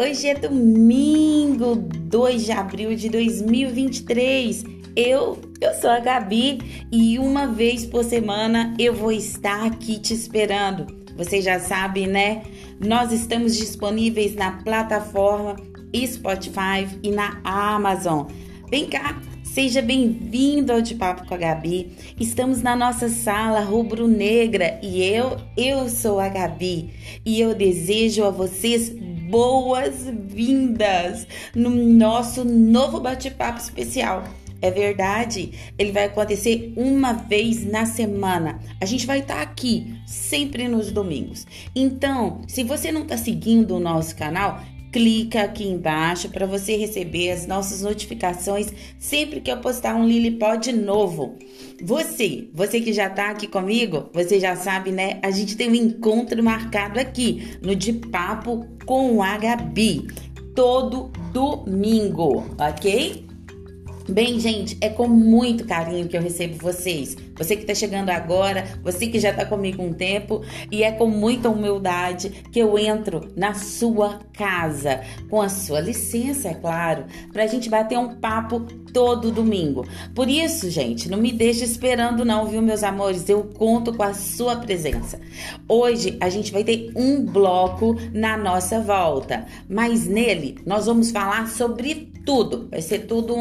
Hoje é domingo, 2 de abril de 2023. Eu, eu sou a Gabi e uma vez por semana eu vou estar aqui te esperando. Você já sabe, né? Nós estamos disponíveis na plataforma Spotify e na Amazon. Vem cá, Seja bem-vindo ao De Papo com a Gabi. Estamos na nossa sala rubro-negra e eu, eu sou a Gabi e eu desejo a vocês boas-vindas no nosso novo bate-papo especial. É verdade, ele vai acontecer uma vez na semana. A gente vai estar aqui sempre nos domingos. Então, se você não está seguindo o nosso canal, clica aqui embaixo para você receber as nossas notificações sempre que eu postar um Lilipod novo. Você, você que já está aqui comigo, você já sabe, né? A gente tem um encontro marcado aqui no De Papo com a Gabi, todo domingo, ok? Bem, gente, é com muito carinho que eu recebo vocês. Você que está chegando agora, você que já está comigo um tempo, e é com muita humildade que eu entro na sua casa, com a sua licença, é claro, para a gente bater um papo todo domingo. Por isso, gente, não me deixe esperando, não, viu, meus amores? Eu conto com a sua presença. Hoje a gente vai ter um bloco na nossa volta, mas nele nós vamos falar sobre tudo. Vai ser tudo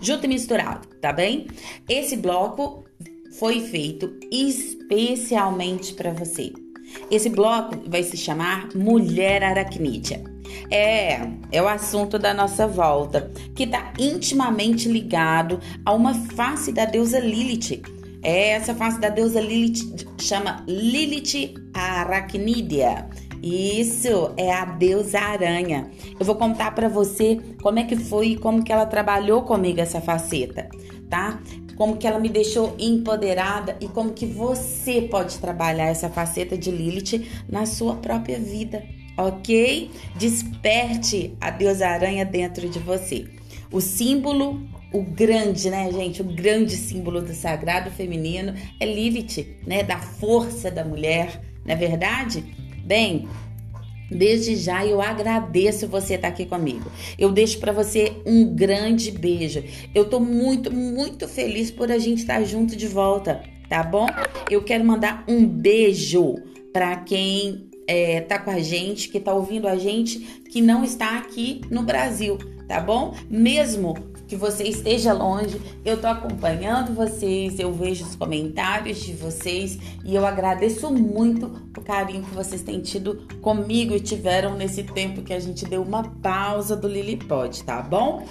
junto e misturado, tá bem? Esse bloco foi feito especialmente para você. Esse bloco vai se chamar Mulher Aracnídea. É, é o assunto da nossa volta, que está intimamente ligado a uma face da deusa Lilith. É, essa face da deusa Lilith chama Lilith Aracnídea. Isso é a deusa aranha. Eu vou contar para você como é que foi e como que ela trabalhou comigo essa faceta, tá? Como que ela me deixou empoderada e como que você pode trabalhar essa faceta de Lilith na sua própria vida, ok? Desperte a deusa aranha dentro de você. O símbolo o grande, né, gente? O grande símbolo do sagrado feminino é Lilith, né? Da força da mulher, não é verdade? Bem, Desde já eu agradeço você estar aqui comigo. Eu deixo para você um grande beijo. Eu tô muito, muito feliz por a gente estar junto de volta, tá bom? Eu quero mandar um beijo para quem é, tá com a gente, que tá ouvindo a gente, que não está aqui no Brasil, tá bom? Mesmo que você esteja longe, eu tô acompanhando vocês, eu vejo os comentários de vocês e eu agradeço muito o carinho que vocês têm tido comigo e tiveram nesse tempo que a gente deu uma pausa do Lilipod, tá bom?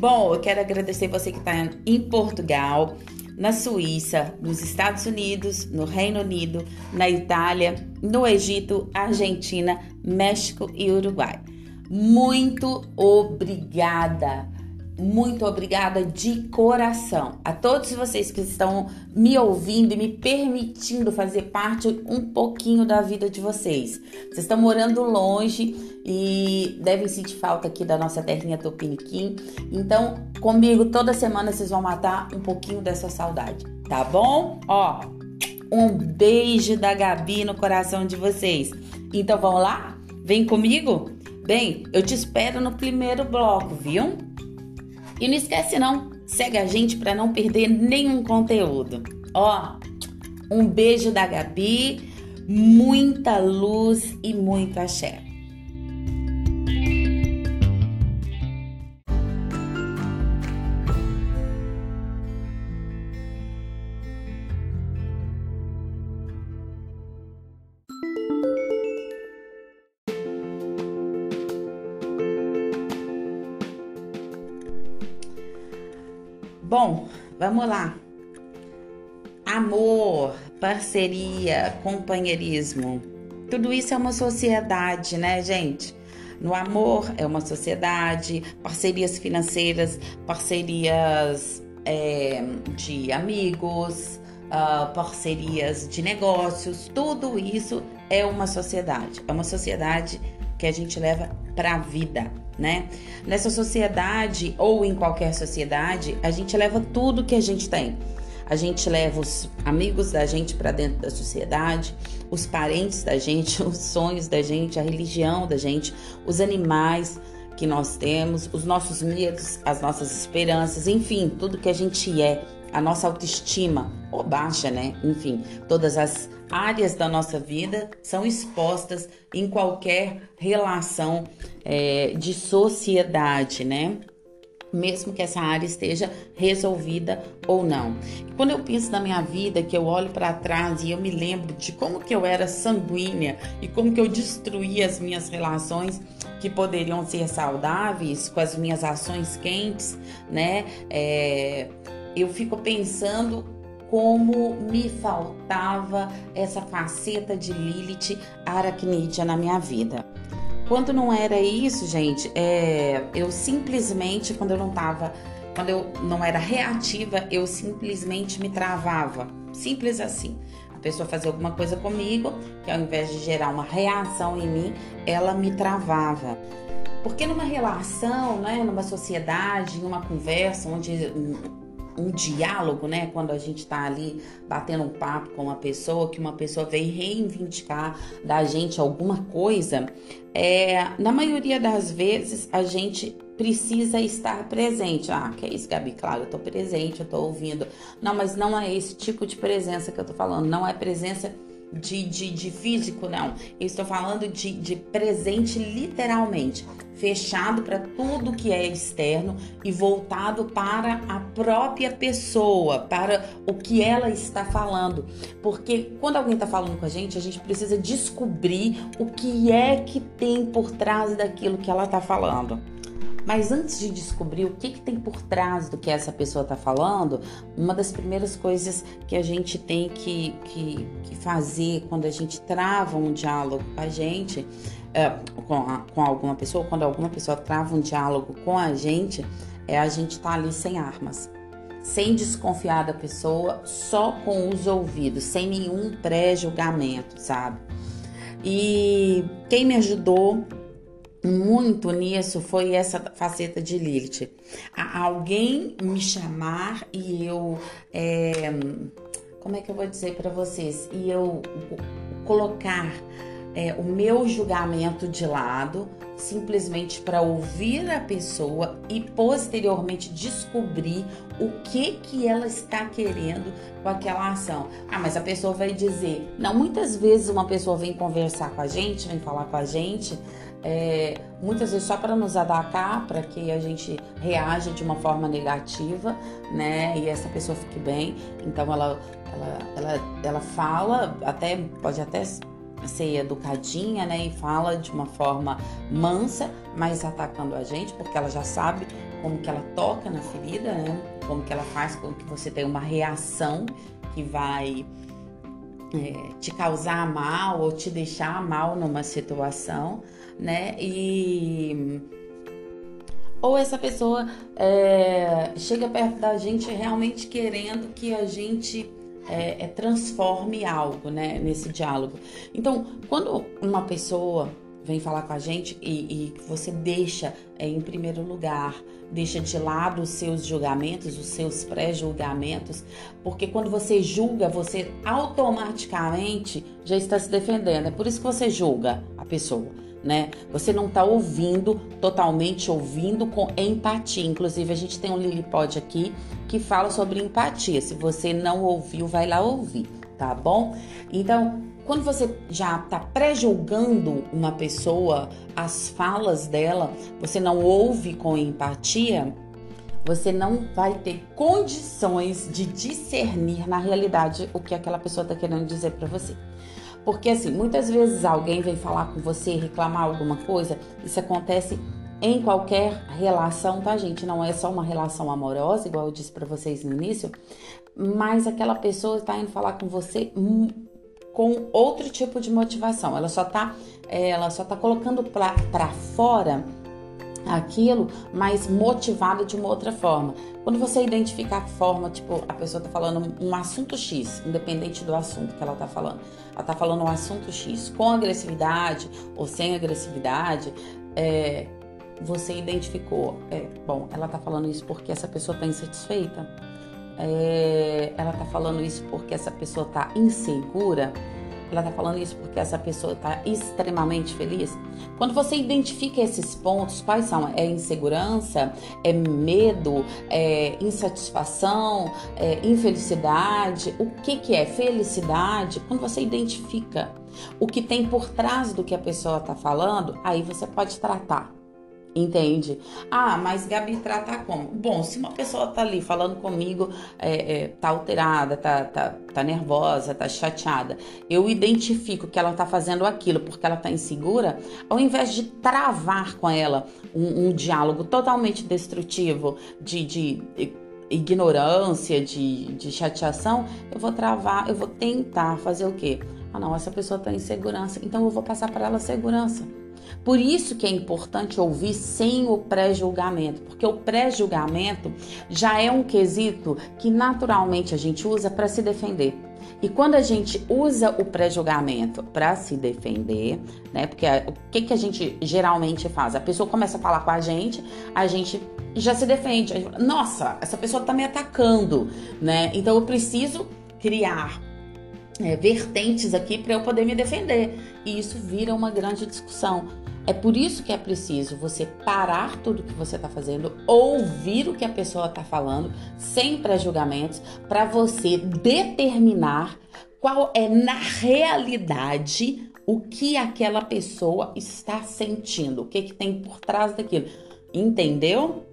Bom, eu quero agradecer você que está em Portugal, na Suíça, nos Estados Unidos, no Reino Unido, na Itália, no Egito, Argentina, México e Uruguai. Muito obrigada muito obrigada de coração a todos vocês que estão me ouvindo e me permitindo fazer parte um pouquinho da vida de vocês. Vocês estão morando longe e devem sentir falta aqui da nossa terrinha Tupiniquim. Então, comigo toda semana vocês vão matar um pouquinho dessa saudade, tá bom? Ó, um beijo da Gabi no coração de vocês. Então, vamos lá? Vem comigo? Bem, eu te espero no primeiro bloco, viu? E não esquece não, segue a gente para não perder nenhum conteúdo. Ó, um beijo da Gabi, muita luz e muito axé. Vamos lá. Amor, parceria, companheirismo. Tudo isso é uma sociedade, né, gente? No amor é uma sociedade, parcerias financeiras, parcerias é, de amigos, uh, parcerias de negócios, tudo isso é uma sociedade. É uma sociedade que a gente leva para a vida, né? Nessa sociedade ou em qualquer sociedade, a gente leva tudo que a gente tem. A gente leva os amigos da gente para dentro da sociedade, os parentes da gente, os sonhos da gente, a religião da gente, os animais que nós temos, os nossos medos, as nossas esperanças, enfim, tudo que a gente é, a nossa autoestima, ou baixa, né? Enfim, todas as áreas da nossa vida são expostas em qualquer relação é, de sociedade, né? mesmo que essa área esteja resolvida ou não. quando eu penso na minha vida, que eu olho para trás e eu me lembro de como que eu era sanguínea e como que eu destruía as minhas relações que poderiam ser saudáveis com as minhas ações quentes, né? É, eu fico pensando como me faltava essa faceta de Lilith aracnídea na minha vida. Quando não era isso, gente, é, eu simplesmente, quando eu não tava, quando eu não era reativa, eu simplesmente me travava. Simples assim. A pessoa fazia alguma coisa comigo, que ao invés de gerar uma reação em mim, ela me travava. Porque numa relação, né, numa sociedade, em uma conversa onde um diálogo, né? Quando a gente tá ali batendo um papo com uma pessoa, que uma pessoa vem reivindicar da gente alguma coisa, é, na maioria das vezes a gente precisa estar presente. Ah, que é isso, Gabi? Claro, eu tô presente, eu tô ouvindo. Não, mas não é esse tipo de presença que eu tô falando, não é presença de, de, de físico, não. Eu estou falando de, de presente literalmente, fechado para tudo que é externo e voltado para a própria pessoa, para o que ela está falando. Porque quando alguém está falando com a gente, a gente precisa descobrir o que é que tem por trás daquilo que ela está falando. Mas antes de descobrir o que, que tem por trás do que essa pessoa está falando, uma das primeiras coisas que a gente tem que, que, que fazer quando a gente trava um diálogo com a gente, é, com, a, com alguma pessoa, quando alguma pessoa trava um diálogo com a gente, é a gente estar tá ali sem armas sem desconfiar da pessoa, só com os ouvidos, sem nenhum pré-julgamento, sabe? E quem me ajudou muito nisso foi essa faceta de Lilith. Alguém me chamar e eu. É, como é que eu vou dizer para vocês? E eu colocar é, o meu julgamento de lado, simplesmente para ouvir a pessoa e posteriormente descobrir o que que ela está querendo com aquela ação. Ah, mas a pessoa vai dizer, não, muitas vezes uma pessoa vem conversar com a gente, vem falar com a gente, é, muitas vezes só para nos adacar, para que a gente reaja de uma forma negativa, né? E essa pessoa fique bem. Então ela, ela, ela, ela fala, até pode até ser educadinha, né? E fala de uma forma mansa, mas atacando a gente, porque ela já sabe como que ela toca na ferida, né? Como que ela faz com que você tenha uma reação que vai é, te causar mal ou te deixar mal numa situação né? E ou essa pessoa é, chega perto da gente realmente querendo que a gente é, é, transforme algo, né? Nesse diálogo. Então, quando uma pessoa vem falar com a gente e, e você deixa é, em primeiro lugar, deixa de lado os seus julgamentos, os seus pré-julgamentos, porque quando você julga, você automaticamente já está se defendendo. É por isso que você julga a pessoa né? Você não está ouvindo, totalmente ouvindo com empatia. Inclusive, a gente tem um Lilipod aqui que fala sobre empatia. Se você não ouviu, vai lá ouvir, tá bom? Então, quando você já está pré-julgando uma pessoa, as falas dela, você não ouve com empatia, você não vai ter condições de discernir na realidade o que aquela pessoa está querendo dizer para você. Porque assim, muitas vezes alguém vem falar com você, reclamar alguma coisa, isso acontece em qualquer relação, tá, gente? Não é só uma relação amorosa, igual eu disse para vocês no início, mas aquela pessoa está indo falar com você com outro tipo de motivação. Ela só tá, ela só tá colocando para fora aquilo, mas motivada de uma outra forma. Quando você identificar a forma, tipo, a pessoa tá falando um assunto X, independente do assunto que ela tá falando. Ela tá falando um assunto X com agressividade ou sem agressividade, é, você identificou, é, bom, ela tá falando isso porque essa pessoa tá insatisfeita. É, ela tá falando isso porque essa pessoa tá insegura? Ela tá falando isso porque essa pessoa tá extremamente feliz? Quando você identifica esses pontos, quais são? É insegurança? É medo? É insatisfação? É infelicidade? O que que é felicidade? Quando você identifica o que tem por trás do que a pessoa tá falando, aí você pode tratar. Entende? Ah, mas Gabi trata como? Bom, se uma pessoa tá ali falando comigo, é, é, tá alterada, tá, tá, tá nervosa, tá chateada, eu identifico que ela tá fazendo aquilo porque ela tá insegura, ao invés de travar com ela um, um diálogo totalmente destrutivo, de, de ignorância, de, de chateação, eu vou travar, eu vou tentar fazer o quê? Ah, não, essa pessoa tá em segurança, então eu vou passar para ela segurança. Por isso que é importante ouvir sem o pré-julgamento, porque o pré-julgamento já é um quesito que naturalmente a gente usa para se defender. E quando a gente usa o pré-julgamento para se defender, né? Porque o que, que a gente geralmente faz? A pessoa começa a falar com a gente, a gente já se defende. Fala, Nossa, essa pessoa está me atacando, né? Então eu preciso criar é, vertentes aqui para eu poder me defender. E isso vira uma grande discussão. É por isso que é preciso você parar tudo que você está fazendo, ouvir o que a pessoa está falando, sem pré-julgamentos, para você determinar qual é na realidade o que aquela pessoa está sentindo, o que, que tem por trás daquilo. Entendeu?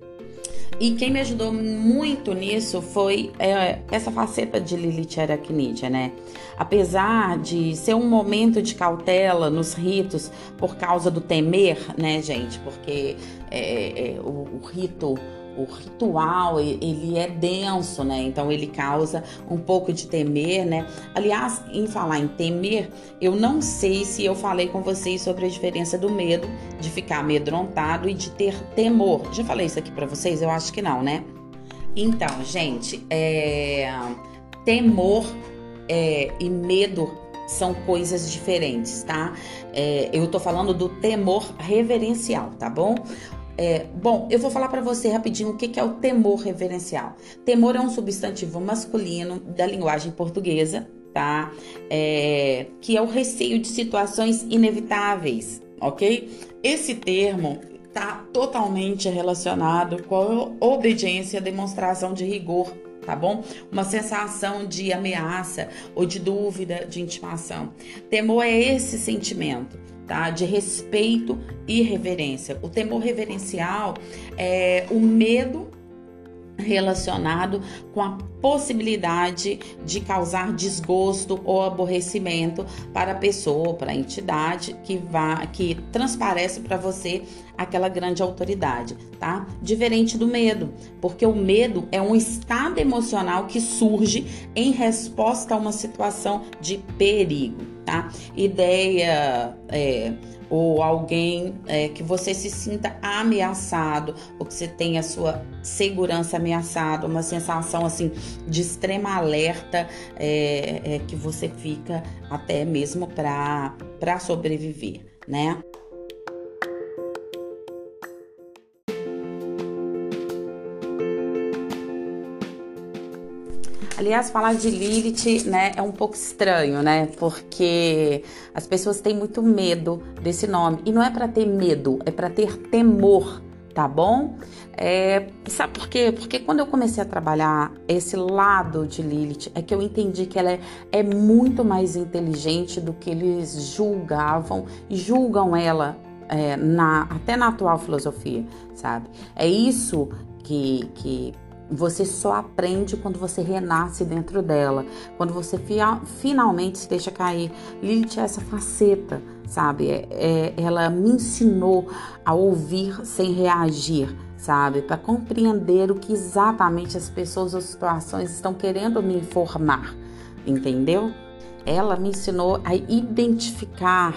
E quem me ajudou muito nisso foi é, essa faceta de Lilith Aracnídea, né? Apesar de ser um momento de cautela nos ritos por causa do temer, né, gente? Porque é, é, o, o rito o ritual ele é denso, né? Então ele causa um pouco de temer, né? Aliás, em falar em temer, eu não sei se eu falei com vocês sobre a diferença do medo, de ficar amedrontado e de ter temor. Já falei isso aqui para vocês? Eu acho que não, né? Então, gente, é... temor é... e medo são coisas diferentes, tá? É... eu tô falando do temor reverencial, tá bom? É, bom, eu vou falar para você rapidinho o que, que é o temor reverencial. Temor é um substantivo masculino da linguagem portuguesa, tá? É, que é o receio de situações inevitáveis, ok? Esse termo está totalmente relacionado com a obediência e demonstração de rigor tá bom? Uma sensação de ameaça ou de dúvida, de intimação. Temor é esse sentimento De respeito e reverência. O temor reverencial é o medo relacionado com a possibilidade de causar desgosto ou aborrecimento para a pessoa, para a entidade que vá que transparece para você aquela grande autoridade, tá? Diferente do medo, porque o medo é um estado emocional que surge em resposta a uma situação de perigo, tá? Ideia é, ou alguém é, que você se sinta ameaçado, ou que você tenha a sua segurança ameaçada, uma sensação assim de extrema alerta é, é, que você fica até mesmo para sobreviver, né? Aliás, falar de Lilith, né, é um pouco estranho, né? Porque as pessoas têm muito medo desse nome. E não é para ter medo, é para ter temor, tá bom? É, sabe por quê? Porque quando eu comecei a trabalhar esse lado de Lilith, é que eu entendi que ela é, é muito mais inteligente do que eles julgavam e julgam ela é, na, até na atual filosofia, sabe? É isso que, que você só aprende quando você renasce dentro dela, quando você finalmente se deixa cair. Lilith é essa faceta, sabe? É, é, ela me ensinou a ouvir sem reagir, sabe? Para compreender o que exatamente as pessoas ou situações estão querendo me informar, entendeu? Ela me ensinou a identificar,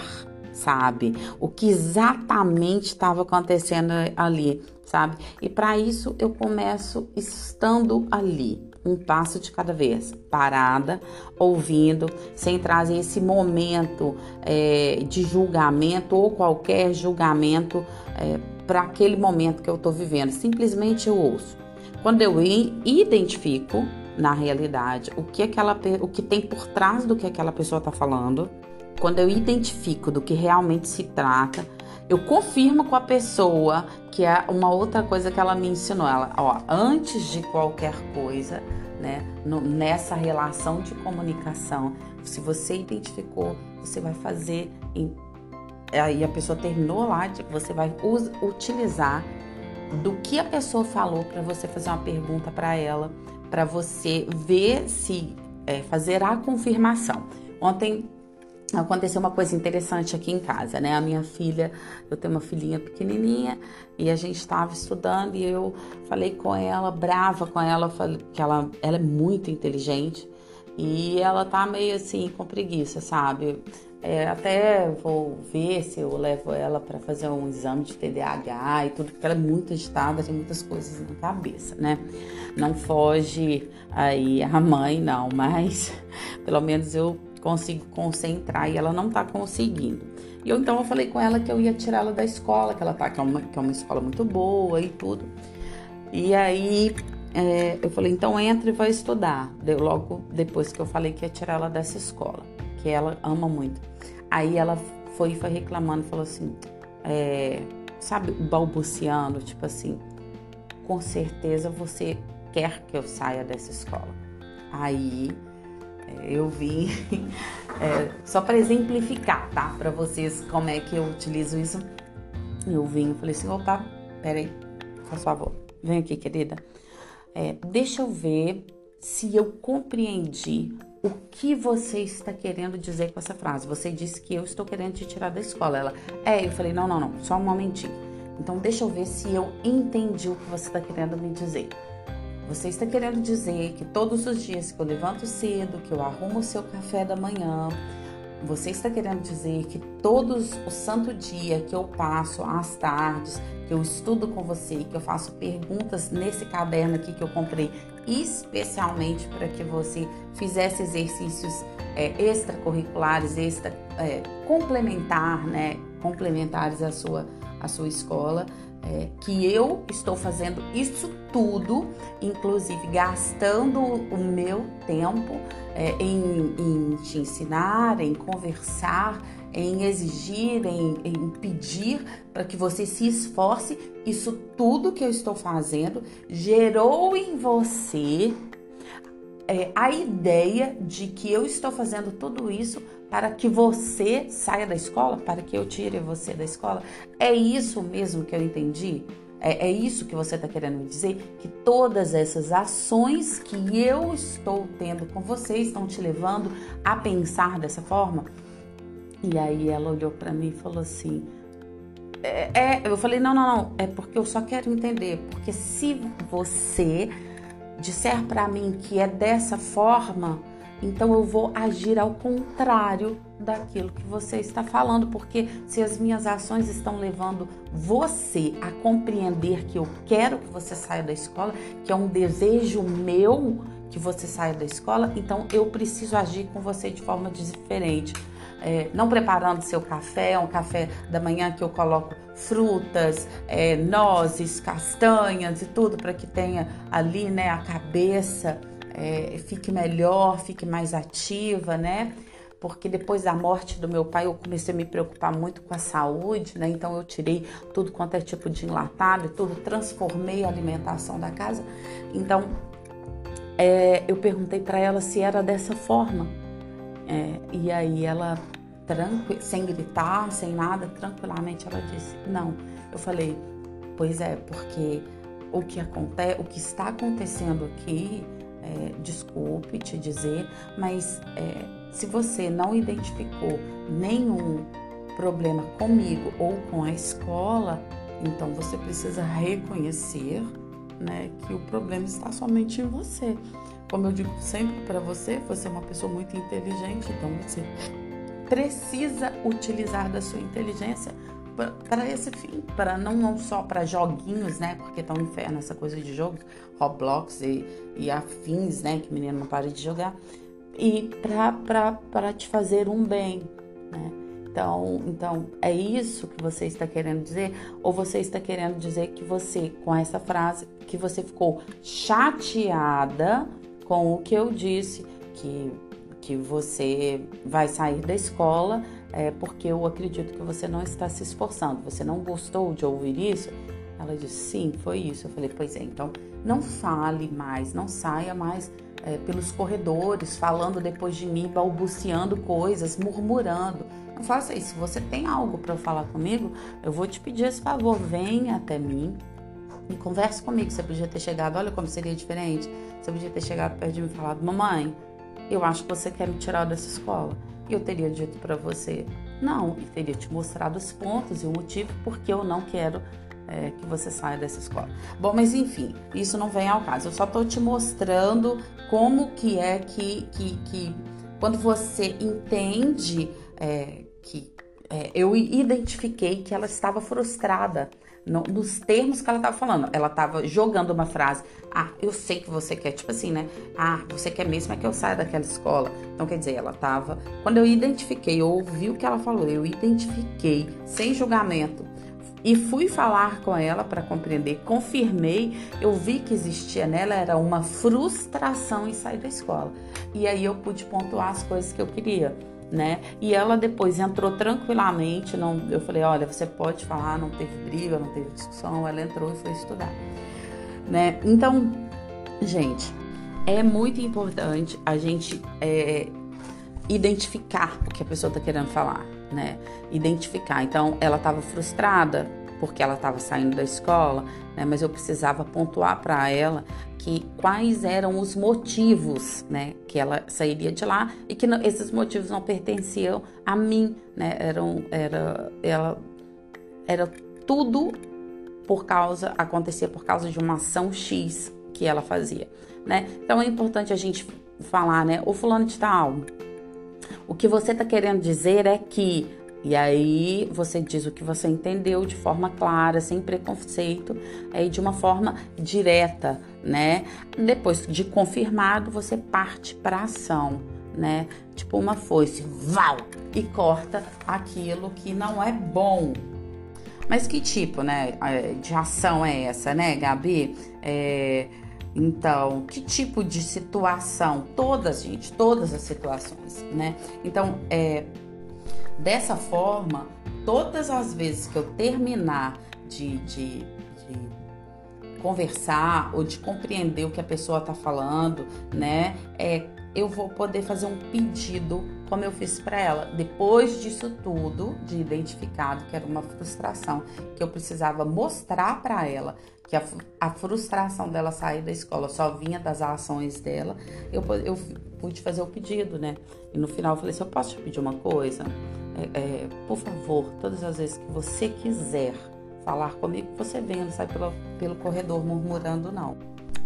sabe? O que exatamente estava acontecendo ali sabe? E para isso eu começo estando ali, um passo de cada vez, parada, ouvindo, sem trazer esse momento é, de julgamento ou qualquer julgamento é, para aquele momento que eu estou vivendo. Simplesmente eu ouço. Quando eu identifico, na realidade o que aquela o que tem por trás do que aquela pessoa está falando. Quando eu identifico do que realmente se trata, eu confirmo com a pessoa que é uma outra coisa que ela me ensinou. Ela, ó, antes de qualquer coisa, né, no, nessa relação de comunicação, se você identificou, você vai fazer em, aí a pessoa terminou lá, você vai us, utilizar do que a pessoa falou para você fazer uma pergunta para ela, para você ver se é, fazer a confirmação. Ontem aconteceu uma coisa interessante aqui em casa, né? A minha filha, eu tenho uma filhinha pequenininha e a gente estava estudando e eu falei com ela, brava com ela, falei que ela, ela é muito inteligente e ela tá meio assim com preguiça, sabe? É, até vou ver se eu levo ela para fazer um exame de TDAH e tudo, porque ela é muito agitada, tem muitas coisas na cabeça, né? Não foge aí a mãe, não, mas pelo menos eu consigo concentrar e ela não tá conseguindo. E eu então eu falei com ela que eu ia tirá-la da escola, que ela tá, que é uma, que é uma escola muito boa e tudo. E aí é, eu falei, então entra e vai estudar. Deu logo depois que eu falei que ia tirar ela dessa escola, que ela ama muito. Aí ela foi foi reclamando, falou assim, é, sabe, balbuciando, tipo assim, com certeza você quer que eu saia dessa escola. Aí eu vim, é, só para exemplificar, tá? Para vocês como é que eu utilizo isso. Eu vim e falei assim: opa, peraí, por favor, vem aqui, querida. É, deixa eu ver se eu compreendi o que você está querendo dizer com essa frase? Você disse que eu estou querendo te tirar da escola. Ela, é, eu falei, não, não, não, só um momentinho. Então deixa eu ver se eu entendi o que você está querendo me dizer. Você está querendo dizer que todos os dias que eu levanto cedo, que eu arrumo o seu café da manhã, você está querendo dizer que todos o santo dia que eu passo às tardes, que eu estudo com você, que eu faço perguntas nesse caderno aqui que eu comprei especialmente para que você fizesse exercícios é, extracurriculares, extra, é, complementar, né, complementares à sua, à sua escola, é, que eu estou fazendo isso tudo, inclusive gastando o meu tempo é, em, em te ensinar, em conversar, em exigir, em, em pedir para que você se esforce. Isso tudo que eu estou fazendo gerou em você é, a ideia de que eu estou fazendo tudo isso para que você saia da escola, para que eu tire você da escola. É isso mesmo que eu entendi? É, é isso que você está querendo me dizer? Que todas essas ações que eu estou tendo com você estão te levando a pensar dessa forma? E aí ela olhou para mim e falou assim: é, é, eu falei, não, não, não, é porque eu só quero entender, porque se você disser para mim que é dessa forma, então eu vou agir ao contrário daquilo que você está falando, porque se as minhas ações estão levando você a compreender que eu quero que você saia da escola, que é um desejo meu que você saia da escola, então eu preciso agir com você de forma diferente. É, não preparando seu café, um café da manhã que eu coloco frutas, é, nozes, castanhas e tudo para que tenha ali, né, a cabeça é, fique melhor, fique mais ativa, né? Porque depois da morte do meu pai eu comecei a me preocupar muito com a saúde, né? Então eu tirei tudo quanto é tipo de enlatado tudo, transformei a alimentação da casa. Então é, eu perguntei para ela se era dessa forma. É, e aí ela sem gritar, sem nada, tranquilamente ela disse: "Não". Eu falei: "Pois é, porque o que acontece, o que está acontecendo aqui, é, desculpe te dizer, mas é, se você não identificou nenhum problema comigo ou com a escola, então você precisa reconhecer, né, que o problema está somente em você. Como eu digo sempre para você, você é uma pessoa muito inteligente, então você precisa utilizar da sua inteligência para esse fim, para não, só para joguinhos, né? Porque tá um inferno essa coisa de jogos, Roblox e, e afins, né? Que menino não para de jogar, e para te fazer um bem, né? Então, então, é isso que você está querendo dizer? Ou você está querendo dizer que você, com essa frase, que você ficou chateada com o que eu disse, que, que você vai sair da escola é, porque eu acredito que você não está se esforçando. Você não gostou de ouvir isso? Ela disse, sim, foi isso. Eu falei, pois é, então não fale mais, não saia mais é, pelos corredores, falando depois de mim, balbuciando coisas, murmurando. Não faça isso. Se você tem algo para falar comigo, eu vou te pedir esse favor, venha até mim e converse comigo. Você podia ter chegado, olha como seria diferente. Você podia ter chegado perto de mim e falado, mamãe, eu acho que você quer me tirar dessa escola. Eu teria dito para você, não, e teria te mostrado os pontos e o motivo porque eu não quero é, que você saia dessa escola. Bom, mas enfim, isso não vem ao caso. Eu só estou te mostrando como que é que, que, que quando você entende é, que é, eu identifiquei que ela estava frustrada no, nos termos que ela estava falando. Ela estava jogando uma frase. Ah, eu sei que você quer, tipo assim, né? Ah, você quer mesmo é que eu saia daquela escola. Então, quer dizer, ela estava. Quando eu identifiquei, eu ouvi o que ela falou, eu identifiquei, sem julgamento, e fui falar com ela para compreender, confirmei, eu vi que existia nela era uma frustração em sair da escola. E aí eu pude pontuar as coisas que eu queria né? E ela depois entrou tranquilamente, não, eu falei, olha, você pode falar, não teve briga, não teve discussão, ela entrou e foi estudar, né? Então, gente, é muito importante a gente é, identificar o que a pessoa está querendo falar, né? Identificar. Então, ela estava frustrada porque ela estava saindo da escola, né? Mas eu precisava pontuar para ela que quais eram os motivos, né, que ela sairia de lá e que não, esses motivos não pertenciam a mim, né, eram era ela era tudo por causa acontecia por causa de uma ação X que ela fazia, né? Então é importante a gente falar, né, o fulano de tal. O que você está querendo dizer é que e aí você diz o que você entendeu de forma clara, sem preconceito, aí de uma forma direta, né? Depois de confirmado, você parte para ação, né? Tipo uma foice, val, e corta aquilo que não é bom. Mas que tipo, né, é, de ação é essa, né, Gabi? É, então, que tipo de situação? Todas, gente, todas as situações, né? Então, é Dessa forma, todas as vezes que eu terminar de, de, de conversar ou de compreender o que a pessoa está falando, né, é, eu vou poder fazer um pedido como eu fiz para ela. Depois disso tudo, de identificado que era uma frustração, que eu precisava mostrar para ela que a, a, frustração dela sair da escola só vinha das ações dela, eu, eu pude fazer o pedido, né? E no final eu falei assim: eu posso te pedir uma coisa? É, é, por favor, todas as vezes que você quiser falar comigo, você venha, não sai pelo, pelo corredor murmurando, não.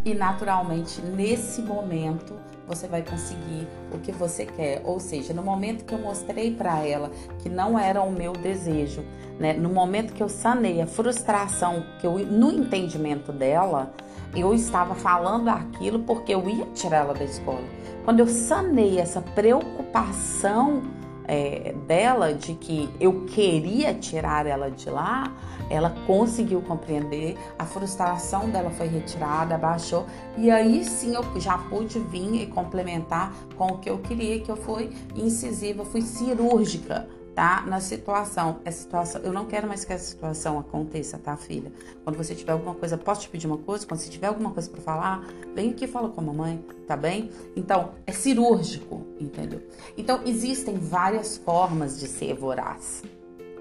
E naturalmente, nesse momento, você vai conseguir o que você quer. Ou seja, no momento que eu mostrei para ela que não era o meu desejo, né? No momento que eu sanei a frustração que eu no entendimento dela, eu estava falando aquilo porque eu ia tirar ela da escola. Quando eu sanei essa preocupação é, dela de que eu queria tirar ela de lá, ela conseguiu compreender, a frustração dela foi retirada, abaixou, e aí sim eu já pude vir e complementar com o que eu queria, que eu fui incisiva, fui cirúrgica tá? Na situação, essa situação, eu não quero mais que essa situação aconteça, tá, filha? Quando você tiver alguma coisa, posso te pedir uma coisa? Quando você tiver alguma coisa para falar, vem aqui e fala com a mamãe, tá bem? Então, é cirúrgico, entendeu? Então, existem várias formas de ser voraz,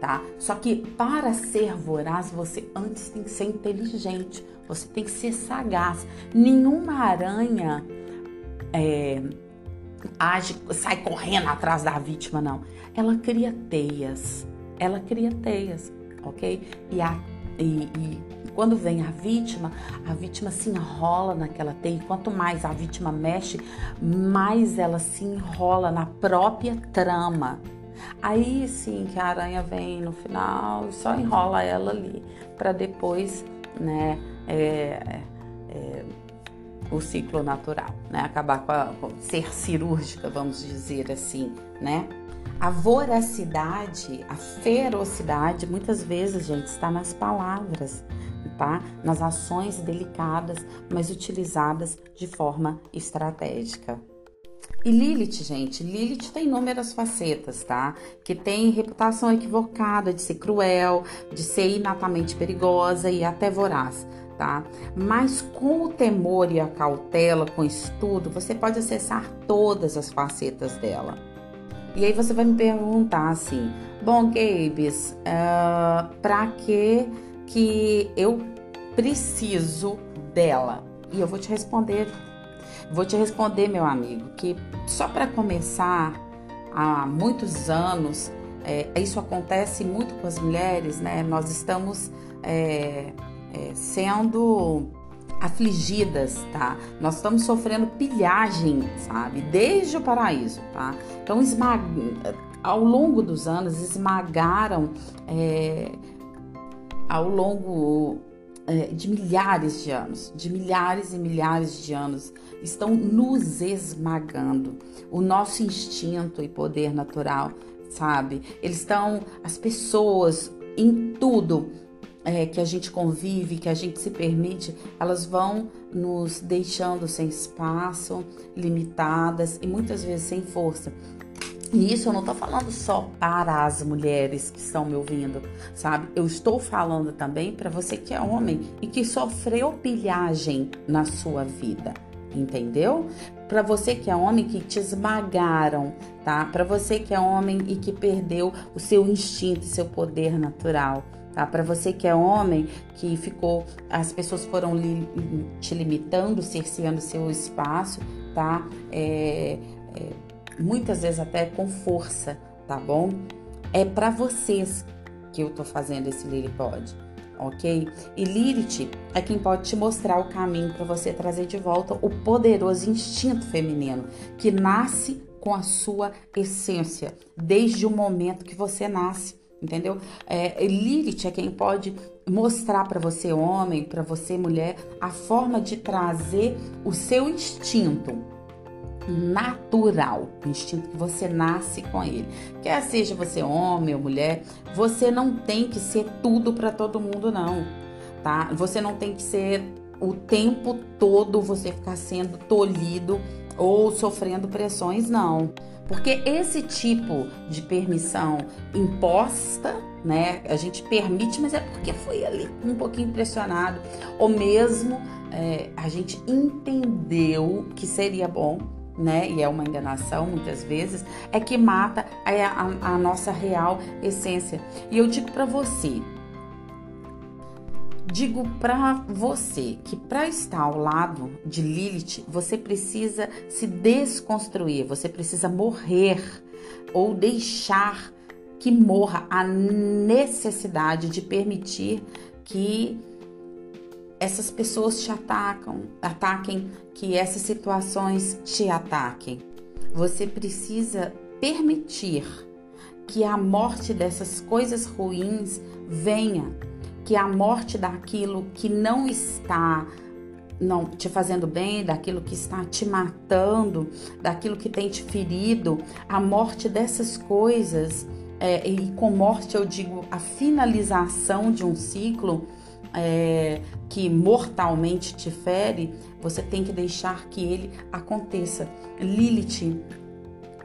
tá? Só que para ser voraz, você antes tem que ser inteligente, você tem que ser sagaz. Nenhuma aranha é, age, sai correndo atrás da vítima, não ela cria teias. Ela cria teias, ok? E, a, e, e quando vem a vítima, a vítima se enrola naquela teia. E quanto mais a vítima mexe, mais ela se enrola na própria trama. Aí sim que a aranha vem no final e só enrola ela ali para depois, né, é, é, o ciclo natural, né, acabar com, a, com ser cirúrgica, vamos dizer assim, né? A voracidade, a ferocidade, muitas vezes, gente, está nas palavras. tá? Nas ações delicadas, mas utilizadas de forma estratégica. E Lilith, gente, Lilith tem inúmeras facetas, tá? Que tem reputação equivocada de ser cruel, de ser inatamente perigosa e até voraz, tá? Mas com o temor e a cautela, com estudo, você pode acessar todas as facetas dela. E aí você vai me perguntar assim, bom, Gabes, uh, pra que que eu preciso dela? E eu vou te responder Vou te responder, meu amigo, que só para começar, há muitos anos, é, isso acontece muito com as mulheres, né? Nós estamos é, é, sendo afligidas, tá? Nós estamos sofrendo pilhagem, sabe? Desde o paraíso, tá? Então, esmag... ao longo dos anos, esmagaram é, ao longo é, de milhares de anos, de milhares e milhares de anos, estão nos esmagando. O nosso instinto e poder natural, sabe? Eles estão, as pessoas, em tudo é, que a gente convive, que a gente se permite, elas vão nos deixando sem espaço, limitadas e muitas vezes sem força. E isso eu não estou falando só para as mulheres que estão me ouvindo, sabe? Eu estou falando também para você que é homem e que sofreu pilhagem na sua vida, entendeu? Para você que é homem que te esmagaram, tá? Para você que é homem e que perdeu o seu instinto, seu poder natural. Tá? Para você que é homem, que ficou, as pessoas foram li, te limitando, cerceando seu espaço, tá? É, é, muitas vezes até com força, tá bom? É para vocês que eu tô fazendo esse Lilipod, ok? E Lilith é quem pode te mostrar o caminho para você trazer de volta o poderoso instinto feminino que nasce com a sua essência desde o momento que você nasce. Entendeu? É, Lilith é quem pode mostrar para você, homem, para você, mulher, a forma de trazer o seu instinto, natural, o instinto que você nasce com ele. Quer seja você homem ou mulher, você não tem que ser tudo para todo mundo não, tá? Você não tem que ser o tempo todo você ficar sendo tolhido ou sofrendo pressões, não. Porque esse tipo de permissão imposta, né? A gente permite, mas é porque foi ali um pouquinho pressionado, ou mesmo é, a gente entendeu que seria bom né? E é uma enganação muitas vezes, é que mata a, a, a nossa real essência. E eu digo para você, digo para você que para estar ao lado de Lilith, você precisa se desconstruir, você precisa morrer ou deixar que morra a necessidade de permitir que essas pessoas te atacam, ataquem, que essas situações te ataquem. Você precisa permitir que a morte dessas coisas ruins venha, que a morte daquilo que não está não te fazendo bem, daquilo que está te matando, daquilo que tem te ferido, a morte dessas coisas, é, e com morte eu digo a finalização de um ciclo, é, que mortalmente te fere, você tem que deixar que ele aconteça. Lilith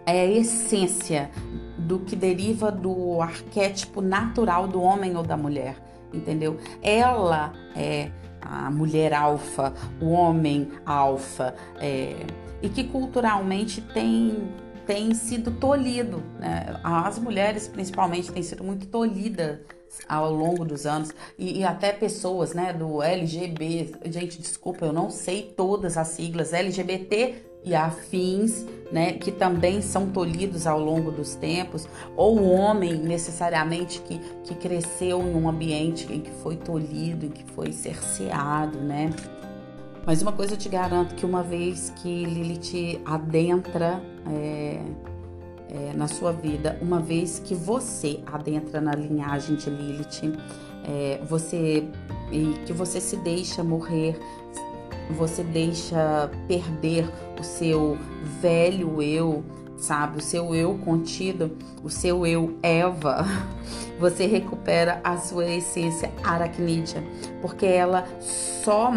é a essência do que deriva do arquétipo natural do homem ou da mulher, entendeu? Ela é a mulher alfa, o homem alfa, é, e que culturalmente tem tem sido tolhido, né? As mulheres principalmente têm sido muito tolhidas ao longo dos anos e, e, até pessoas, né, do LGB, gente, desculpa, eu não sei todas as siglas LGBT e afins, né, que também são tolhidos ao longo dos tempos, ou o homem necessariamente que, que cresceu em um ambiente em que foi tolhido, em que foi cerceado, né? Mas uma coisa eu te garanto que uma vez que Lilith adentra é, é, na sua vida, uma vez que você adentra na linhagem de Lilith, é, você e que você se deixa morrer, você deixa perder o seu velho eu, sabe? O seu eu contido, o seu eu Eva, você recupera a sua essência aracnídea, porque ela só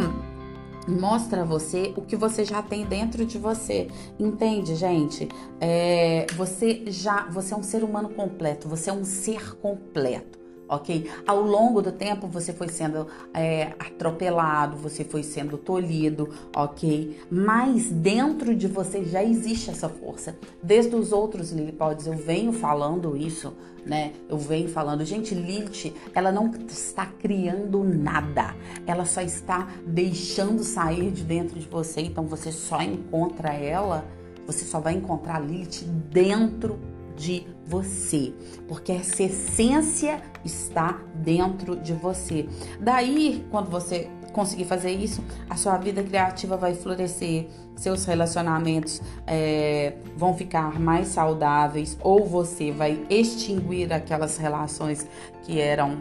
mostra a você o que você já tem dentro de você. Entende, gente? É, você já, você é um ser humano completo, você é um ser completo ok? Ao longo do tempo você foi sendo é, atropelado, você foi sendo tolhido, ok? Mas dentro de você já existe essa força. Desde os outros Lilipods eu venho falando isso, né? Eu venho falando, gente, Lilith, ela não está criando nada, ela só está deixando sair de dentro de você. Então você só encontra ela, você só vai encontrar Lilith dentro de você, porque essa essência está dentro de você. Daí, quando você conseguir fazer isso, a sua vida criativa vai florescer, seus relacionamentos é, vão ficar mais saudáveis, ou você vai extinguir aquelas relações que eram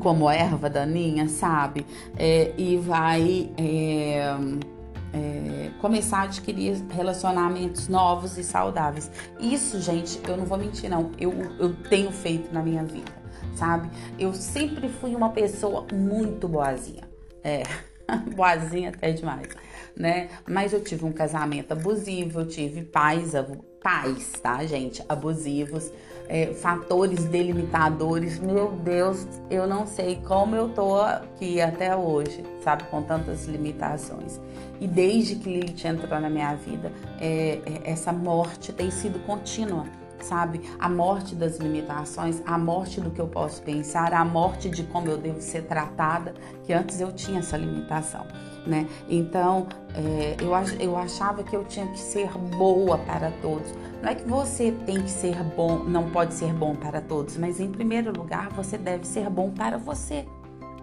como erva daninha, sabe? É, e vai. É, é, começar a adquirir relacionamentos novos e saudáveis. Isso, gente, eu não vou mentir, não. Eu, eu tenho feito na minha vida, sabe? Eu sempre fui uma pessoa muito boazinha. É, boazinha até demais, né? Mas eu tive um casamento abusivo, eu tive pais, pais, tá, gente? Abusivos é, fatores delimitadores. Meu Deus, eu não sei como eu tô aqui até hoje, sabe, com tantas limitações. E desde que Lilith entrou na minha vida, é, é, essa morte tem sido contínua sabe? A morte das limitações, a morte do que eu posso pensar, a morte de como eu devo ser tratada, que antes eu tinha essa limitação, né? Então, é, eu, eu achava que eu tinha que ser boa para todos. Não é que você tem que ser bom, não pode ser bom para todos, mas em primeiro lugar você deve ser bom para você.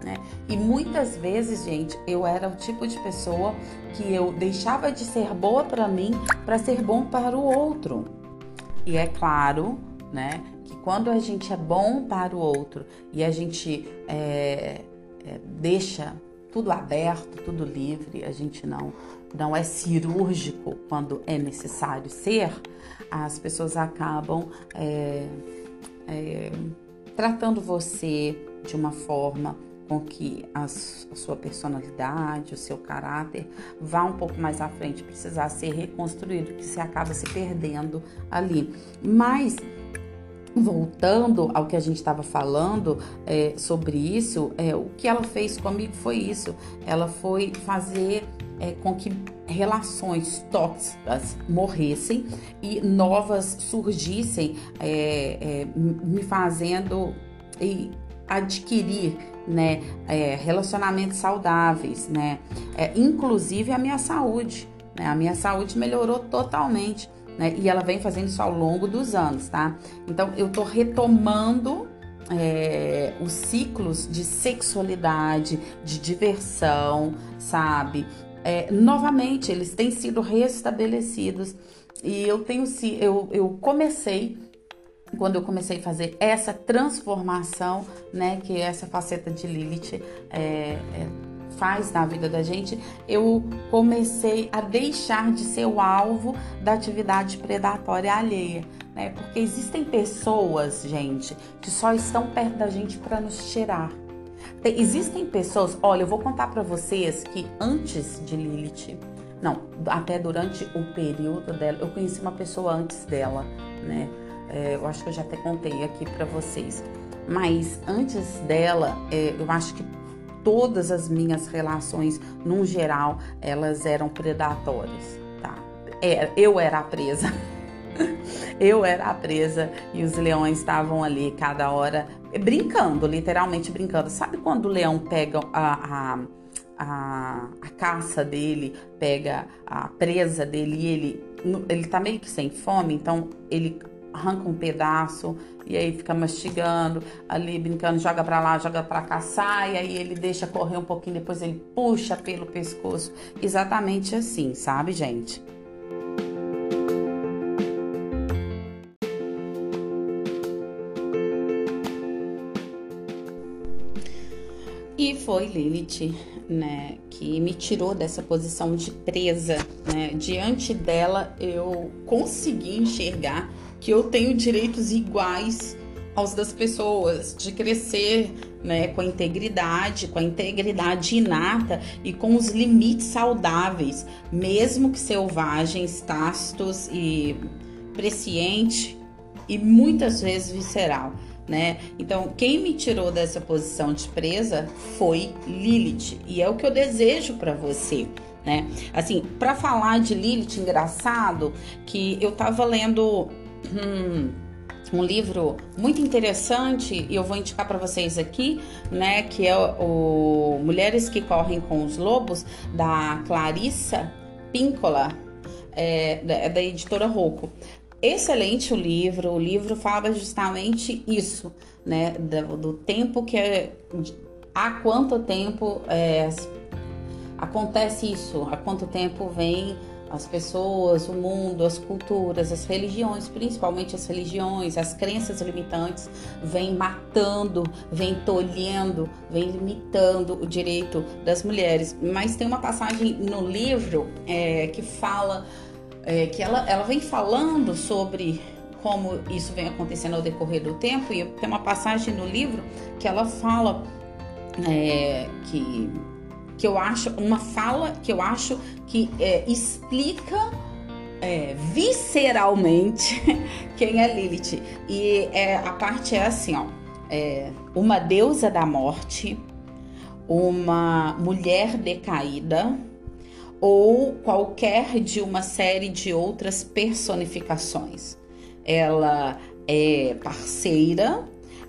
Né? E muitas vezes, gente, eu era o tipo de pessoa que eu deixava de ser boa para mim para ser bom para o outro. E é claro, né, que quando a gente é bom para o outro e a gente é, é, deixa tudo aberto, tudo livre, a gente não não é cirúrgico quando é necessário ser, as pessoas acabam é, é, tratando você de uma forma com que a sua personalidade, o seu caráter vá um pouco mais à frente, precisar ser reconstruído, que você acaba se perdendo ali. Mas voltando ao que a gente estava falando é, sobre isso, é, o que ela fez comigo foi isso. Ela foi fazer é, com que relações tóxicas morressem e novas surgissem, é, é, me fazendo e adquirir né, é, relacionamentos saudáveis, né, inclusive a minha saúde. Né, a minha saúde melhorou totalmente. Né, e ela vem fazendo isso ao longo dos anos, tá? Então eu tô retomando é, os ciclos de sexualidade, de diversão, sabe? É, novamente, eles têm sido restabelecidos e eu tenho eu, eu comecei quando eu comecei a fazer essa transformação, né, que essa faceta de Lilith é, é, faz na vida da gente, eu comecei a deixar de ser o alvo da atividade predatória alheia, né? Porque existem pessoas, gente, que só estão perto da gente para nos tirar. Tem, existem pessoas, olha, eu vou contar para vocês que antes de Lilith, não, até durante o período dela, eu conheci uma pessoa antes dela, né? É, eu acho que eu já até contei aqui para vocês. Mas antes dela, é, eu acho que todas as minhas relações, no geral, elas eram predatórias, tá? É, eu era a presa. eu era a presa e os leões estavam ali cada hora brincando, literalmente brincando. Sabe quando o leão pega a, a, a, a caça dele, pega a presa dele e ele, ele tá meio que sem fome, então ele arranca um pedaço e aí fica mastigando, ali brincando, joga para lá, joga para cá, sai, aí ele deixa correr um pouquinho, depois ele puxa pelo pescoço. Exatamente assim, sabe, gente? E foi Lilith né, que me tirou dessa posição de presa, né? Diante dela eu consegui enxergar que eu tenho direitos iguais aos das pessoas, de crescer né, com a integridade, com a integridade inata e com os limites saudáveis, mesmo que selvagens, tácitos e presciente e muitas vezes visceral. Né? Então, quem me tirou dessa posição de presa foi Lilith, e é o que eu desejo para você. Né? Assim, para falar de Lilith, engraçado que eu tava lendo um livro muito interessante e eu vou indicar para vocês aqui, né, que é o Mulheres que Correm com os Lobos da Clarissa Píncola, é, da, da editora Rocco. Excelente o livro, o livro fala justamente isso, né, do, do tempo que é, há quanto tempo é, acontece isso, há quanto tempo vem as pessoas, o mundo, as culturas, as religiões, principalmente as religiões, as crenças limitantes, vêm matando, vêm tolhendo, vêm limitando o direito das mulheres. Mas tem uma passagem no livro é, que fala é, que ela, ela vem falando sobre como isso vem acontecendo ao decorrer do tempo e tem uma passagem no livro que ela fala é, que que eu acho uma fala que eu acho que é, explica é, visceralmente quem é Lilith. E é, a parte é assim, ó, é, uma deusa da morte, uma mulher decaída ou qualquer de uma série de outras personificações. Ela é parceira,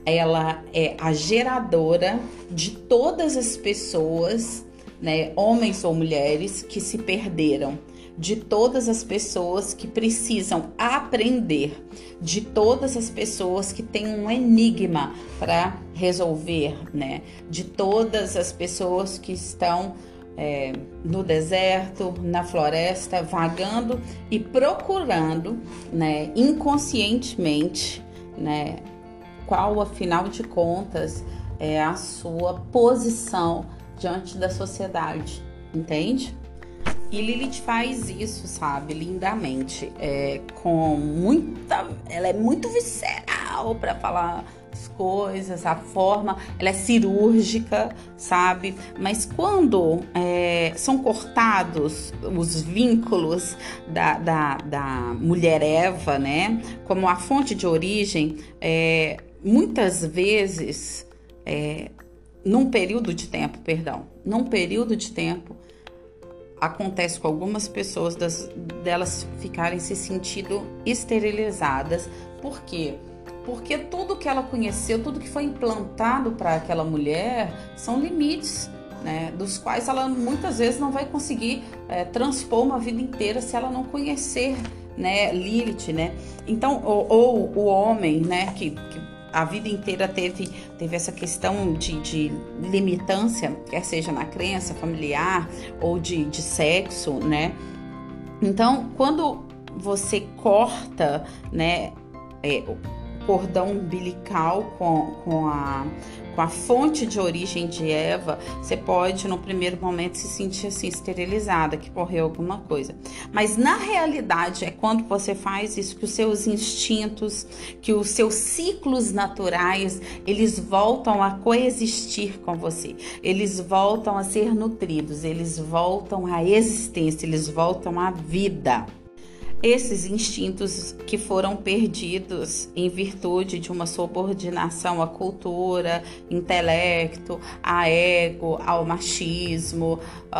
ela é a geradora de todas as pessoas né, homens ou mulheres que se perderam, de todas as pessoas que precisam aprender, de todas as pessoas que têm um enigma para resolver, né, de todas as pessoas que estão é, no deserto, na floresta, vagando e procurando, né, inconscientemente, né, qual, afinal de contas, é a sua posição diante da sociedade, entende? E Lilith faz isso, sabe, lindamente, é, com muita, ela é muito visceral para falar as coisas, a forma, ela é cirúrgica, sabe? Mas quando é, são cortados os vínculos da, da, da mulher Eva, né, como a fonte de origem, é, muitas vezes é, num período de tempo, perdão, num período de tempo, acontece com algumas pessoas das, delas ficarem se sentindo esterilizadas. Por quê? Porque tudo que ela conheceu, tudo que foi implantado para aquela mulher são limites. Né, dos quais ela muitas vezes não vai conseguir é, transpor uma vida inteira se ela não conhecer né, Lilith, né? Então, ou, ou o homem, né, que, que a vida inteira teve, teve essa questão de, de limitância, quer seja na crença familiar ou de, de sexo, né? Então, quando você corta, né, é, cordão umbilical com, com, a, com a fonte de origem de Eva, você pode no primeiro momento se sentir assim esterilizada, que correu alguma coisa. Mas na realidade é quando você faz isso que os seus instintos, que os seus ciclos naturais, eles voltam a coexistir com você. Eles voltam a ser nutridos, eles voltam à existência, eles voltam à vida esses instintos que foram perdidos em virtude de uma subordinação à cultura, intelecto, a ego, ao machismo, uh,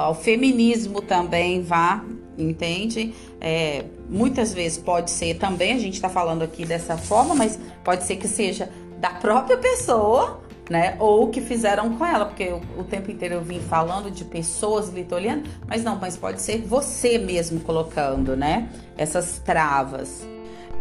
ao feminismo também, vá, entende? É, muitas vezes pode ser também, a gente está falando aqui dessa forma, mas pode ser que seja da própria pessoa né? Ou que fizeram com ela, porque o, o tempo inteiro eu vim falando de pessoas litorianas, mas não, mas pode ser você mesmo colocando, né? Essas travas.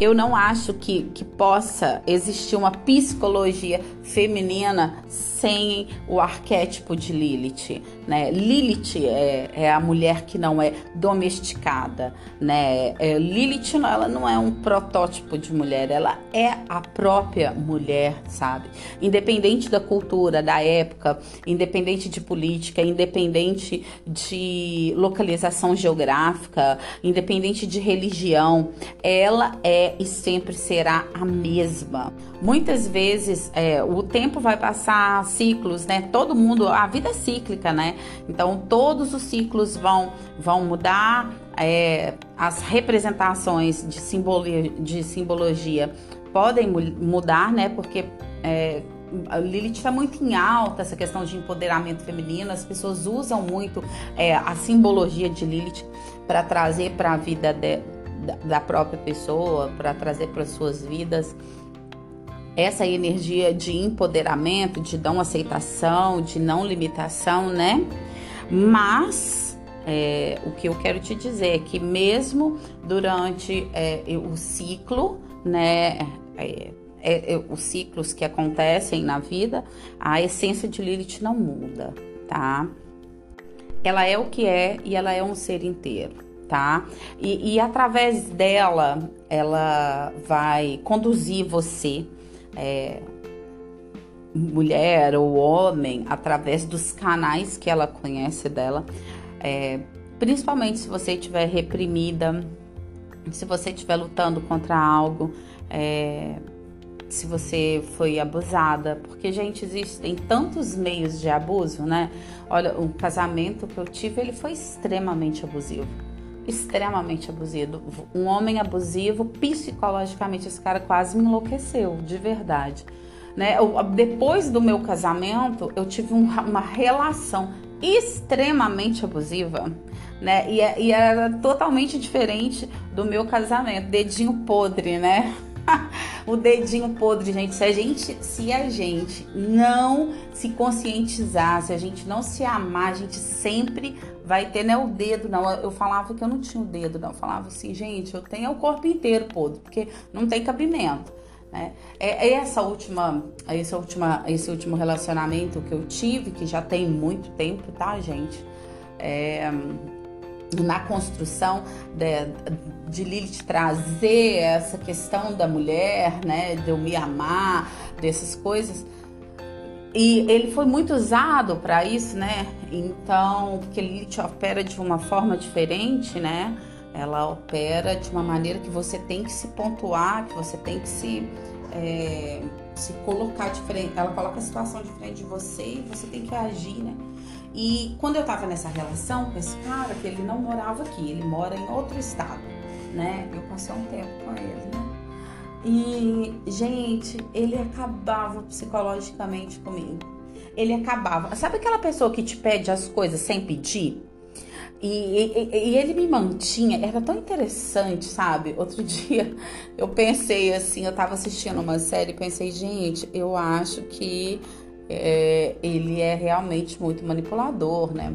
Eu não acho que, que possa existir uma psicologia feminina sem o arquétipo de Lilith, né? Lilith é, é a mulher que não é domesticada, né? É, Lilith ela não é um protótipo de mulher, ela é a própria mulher, sabe? Independente da cultura, da época, independente de política, independente de localização geográfica, independente de religião, ela é e sempre será a mesma. Muitas vezes é, o tempo vai passar ciclos, né? Todo mundo, a vida é cíclica, né? Então todos os ciclos vão, vão mudar, é, as representações de simbologia, de simbologia podem mudar, né? Porque é, a Lilith está muito em alta essa questão de empoderamento feminino, as pessoas usam muito é, a simbologia de Lilith para trazer para a vida de, da, própria pessoa, para trazer para suas vidas essa energia de empoderamento, de não aceitação, de não limitação, né? Mas é, o que eu quero te dizer é que mesmo durante é, o ciclo, né? É, é, é, os ciclos que acontecem na vida, a essência de Lilith não muda, tá? Ela é o que é e ela é um ser inteiro, tá? E, e através dela, ela vai conduzir você é, mulher ou homem através dos canais que ela conhece dela, é, principalmente se você estiver reprimida, se você estiver lutando contra algo, é, se você foi abusada, porque gente existem tantos meios de abuso, né? Olha, o casamento que eu tive ele foi extremamente abusivo extremamente abusivo. Um homem abusivo, psicologicamente, esse cara quase me enlouqueceu, de verdade. Né? Eu, depois do meu casamento, eu tive um, uma relação extremamente abusiva, né? E, é, e era totalmente diferente do meu casamento, dedinho podre, né? o dedinho podre, gente. Se a gente, se a gente não se conscientizar, se a gente não se amar, a gente sempre vai ter, né, o dedo, não. Eu falava que eu não tinha o dedo, não. Eu falava assim, gente, eu tenho o corpo inteiro podre, porque não tem cabimento. Né? É, é essa última, esse, última, esse último relacionamento que eu tive, que já tem muito tempo, tá, gente? É, na construção de, de Lilith trazer essa questão da mulher, né, de eu me amar, dessas coisas. E ele foi muito usado para isso, né? Então, porque Lilith opera de uma forma diferente, né? Ela opera de uma maneira que você tem que se pontuar, que você tem que se, é, se colocar diferente. Ela coloca a situação diferente de você e você tem que agir, né? E quando eu tava nessa relação com esse cara, que ele não morava aqui, ele mora em outro estado, né? Eu passei um tempo com ele, né? E, gente, ele acabava psicologicamente comigo. Ele acabava. Sabe aquela pessoa que te pede as coisas sem pedir? E, e, e, ele me mantinha, era tão interessante, sabe? Outro dia eu pensei assim, eu tava assistindo uma série e pensei, gente, eu acho que é, ele é realmente muito manipulador, né?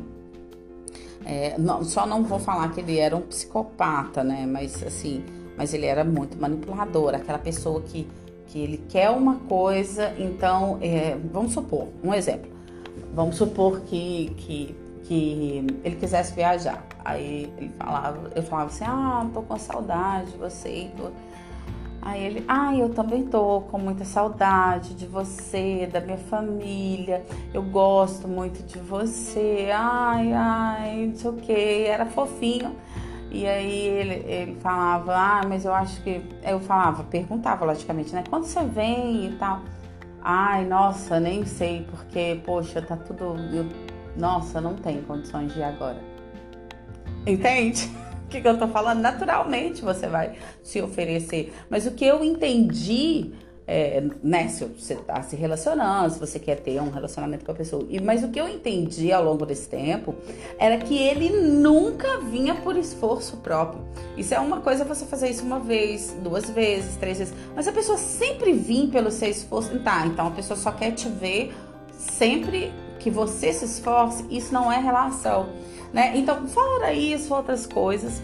É, não, só não vou falar que ele era um psicopata, né? Mas assim, mas ele era muito manipulador, aquela pessoa que, que ele quer uma coisa, então, é, vamos supor, um exemplo, vamos supor que, que, que ele quisesse viajar, aí ele falava, eu falava assim, ah, tô com saudade de você, tô... Aí ele, ai, ah, eu também tô com muita saudade de você, da minha família. Eu gosto muito de você. Ai, ai, não sei o que. Era fofinho. E aí ele, ele falava, ah, mas eu acho que. Eu falava, perguntava logicamente, né? Quando você vem e tal? Ai, nossa, nem sei, porque, poxa, tá tudo. Eu, nossa, não tem condições de ir agora. Entende? O que, que eu tô falando? Naturalmente você vai se oferecer. Mas o que eu entendi é, né, se você está se relacionando, se você quer ter um relacionamento com a pessoa. E, mas o que eu entendi ao longo desse tempo era que ele nunca vinha por esforço próprio. Isso é uma coisa você fazer isso uma vez, duas vezes, três vezes. Mas a pessoa sempre vinha pelo seu esforço. Tá, então a pessoa só quer te ver sempre que você se esforce. Isso não é relação. Né? Então, fora isso, outras coisas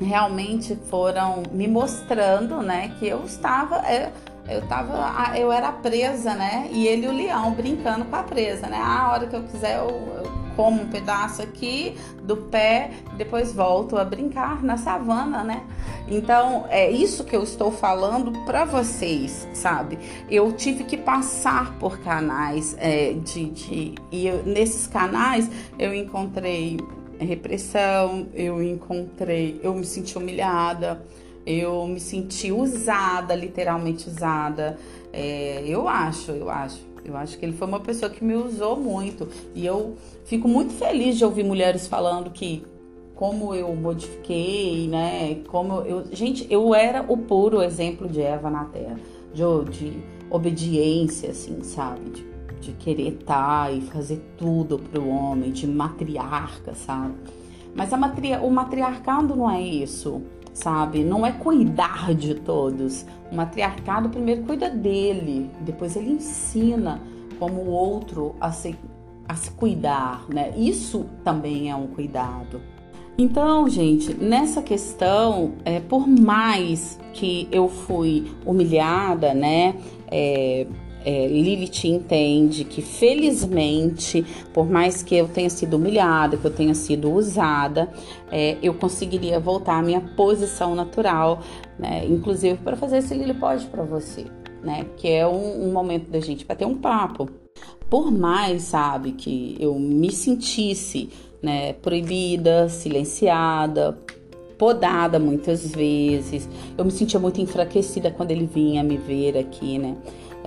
realmente foram me mostrando, né, que eu estava eu, eu tava eu era presa, né, e ele o leão brincando com a presa, né? Ah, a hora que eu quiser eu, eu como um pedaço aqui do pé, depois volto a brincar na savana, né? Então, é isso que eu estou falando para vocês, sabe? Eu tive que passar por canais é, de, de e eu, nesses canais eu encontrei repressão, eu encontrei, eu me senti humilhada, eu me senti usada, literalmente usada. É, eu acho, eu acho. Eu acho que ele foi uma pessoa que me usou muito. E eu fico muito feliz de ouvir mulheres falando que como eu modifiquei, né? Como eu. Gente, eu era o puro exemplo de Eva na Terra. De, de obediência, assim, sabe? De, de querer estar e fazer tudo para o homem, de matriarca, sabe? Mas a matri... o matriarcado não é isso sabe? Não é cuidar de todos. O matriarcado primeiro cuida dele, depois ele ensina como o outro a se, a se cuidar, né? Isso também é um cuidado. Então, gente, nessa questão, é, por mais que eu fui humilhada, né? É, é, Lilith entende que felizmente, por mais que eu tenha sido humilhada, que eu tenha sido usada, é, eu conseguiria voltar à minha posição natural, né? Inclusive para fazer esse Lili pode para você, né? Que é um, um momento da gente bater um papo. Por mais, sabe, que eu me sentisse né, proibida, silenciada, podada muitas vezes. Eu me sentia muito enfraquecida quando ele vinha me ver aqui, né?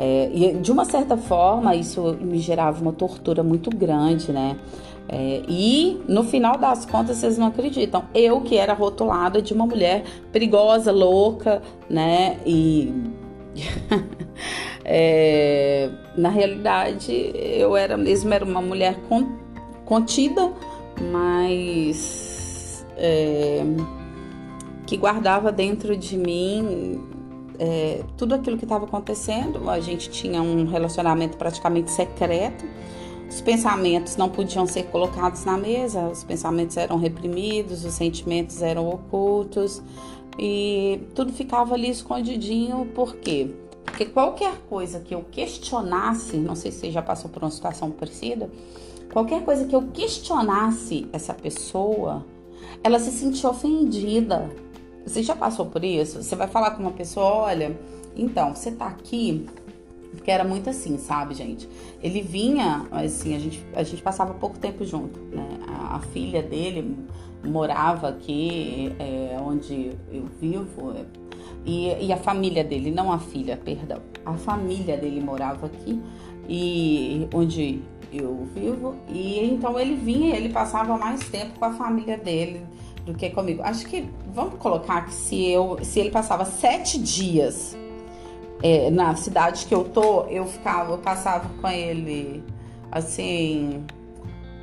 É, e de uma certa forma, isso me gerava uma tortura muito grande, né? É, e no final das contas, vocês não acreditam, eu que era rotulada de uma mulher perigosa, louca, né? E é, na realidade, eu era mesmo era uma mulher contida, mas é, que guardava dentro de mim é, tudo aquilo que estava acontecendo. A gente tinha um relacionamento praticamente secreto. Os pensamentos não podiam ser colocados na mesa, os pensamentos eram reprimidos, os sentimentos eram ocultos e tudo ficava ali escondidinho. Por quê? Porque qualquer coisa que eu questionasse, não sei se você já passou por uma situação parecida, qualquer coisa que eu questionasse essa pessoa, ela se sentia ofendida você já passou por isso? Você vai falar com uma pessoa, olha, então, você tá aqui porque era muito assim, sabe, gente? Ele vinha, assim, a gente, a gente passava pouco tempo junto, né? A, a filha dele morava aqui, é, onde eu vivo, e, e, a família dele, não a filha, perdão, a família dele morava aqui, e onde eu vivo, e então ele vinha, ele passava mais tempo com a família dele do que comigo. Acho que vamos colocar que se eu, se ele passava sete dias é, na cidade que eu tô, eu ficava, eu passava com ele assim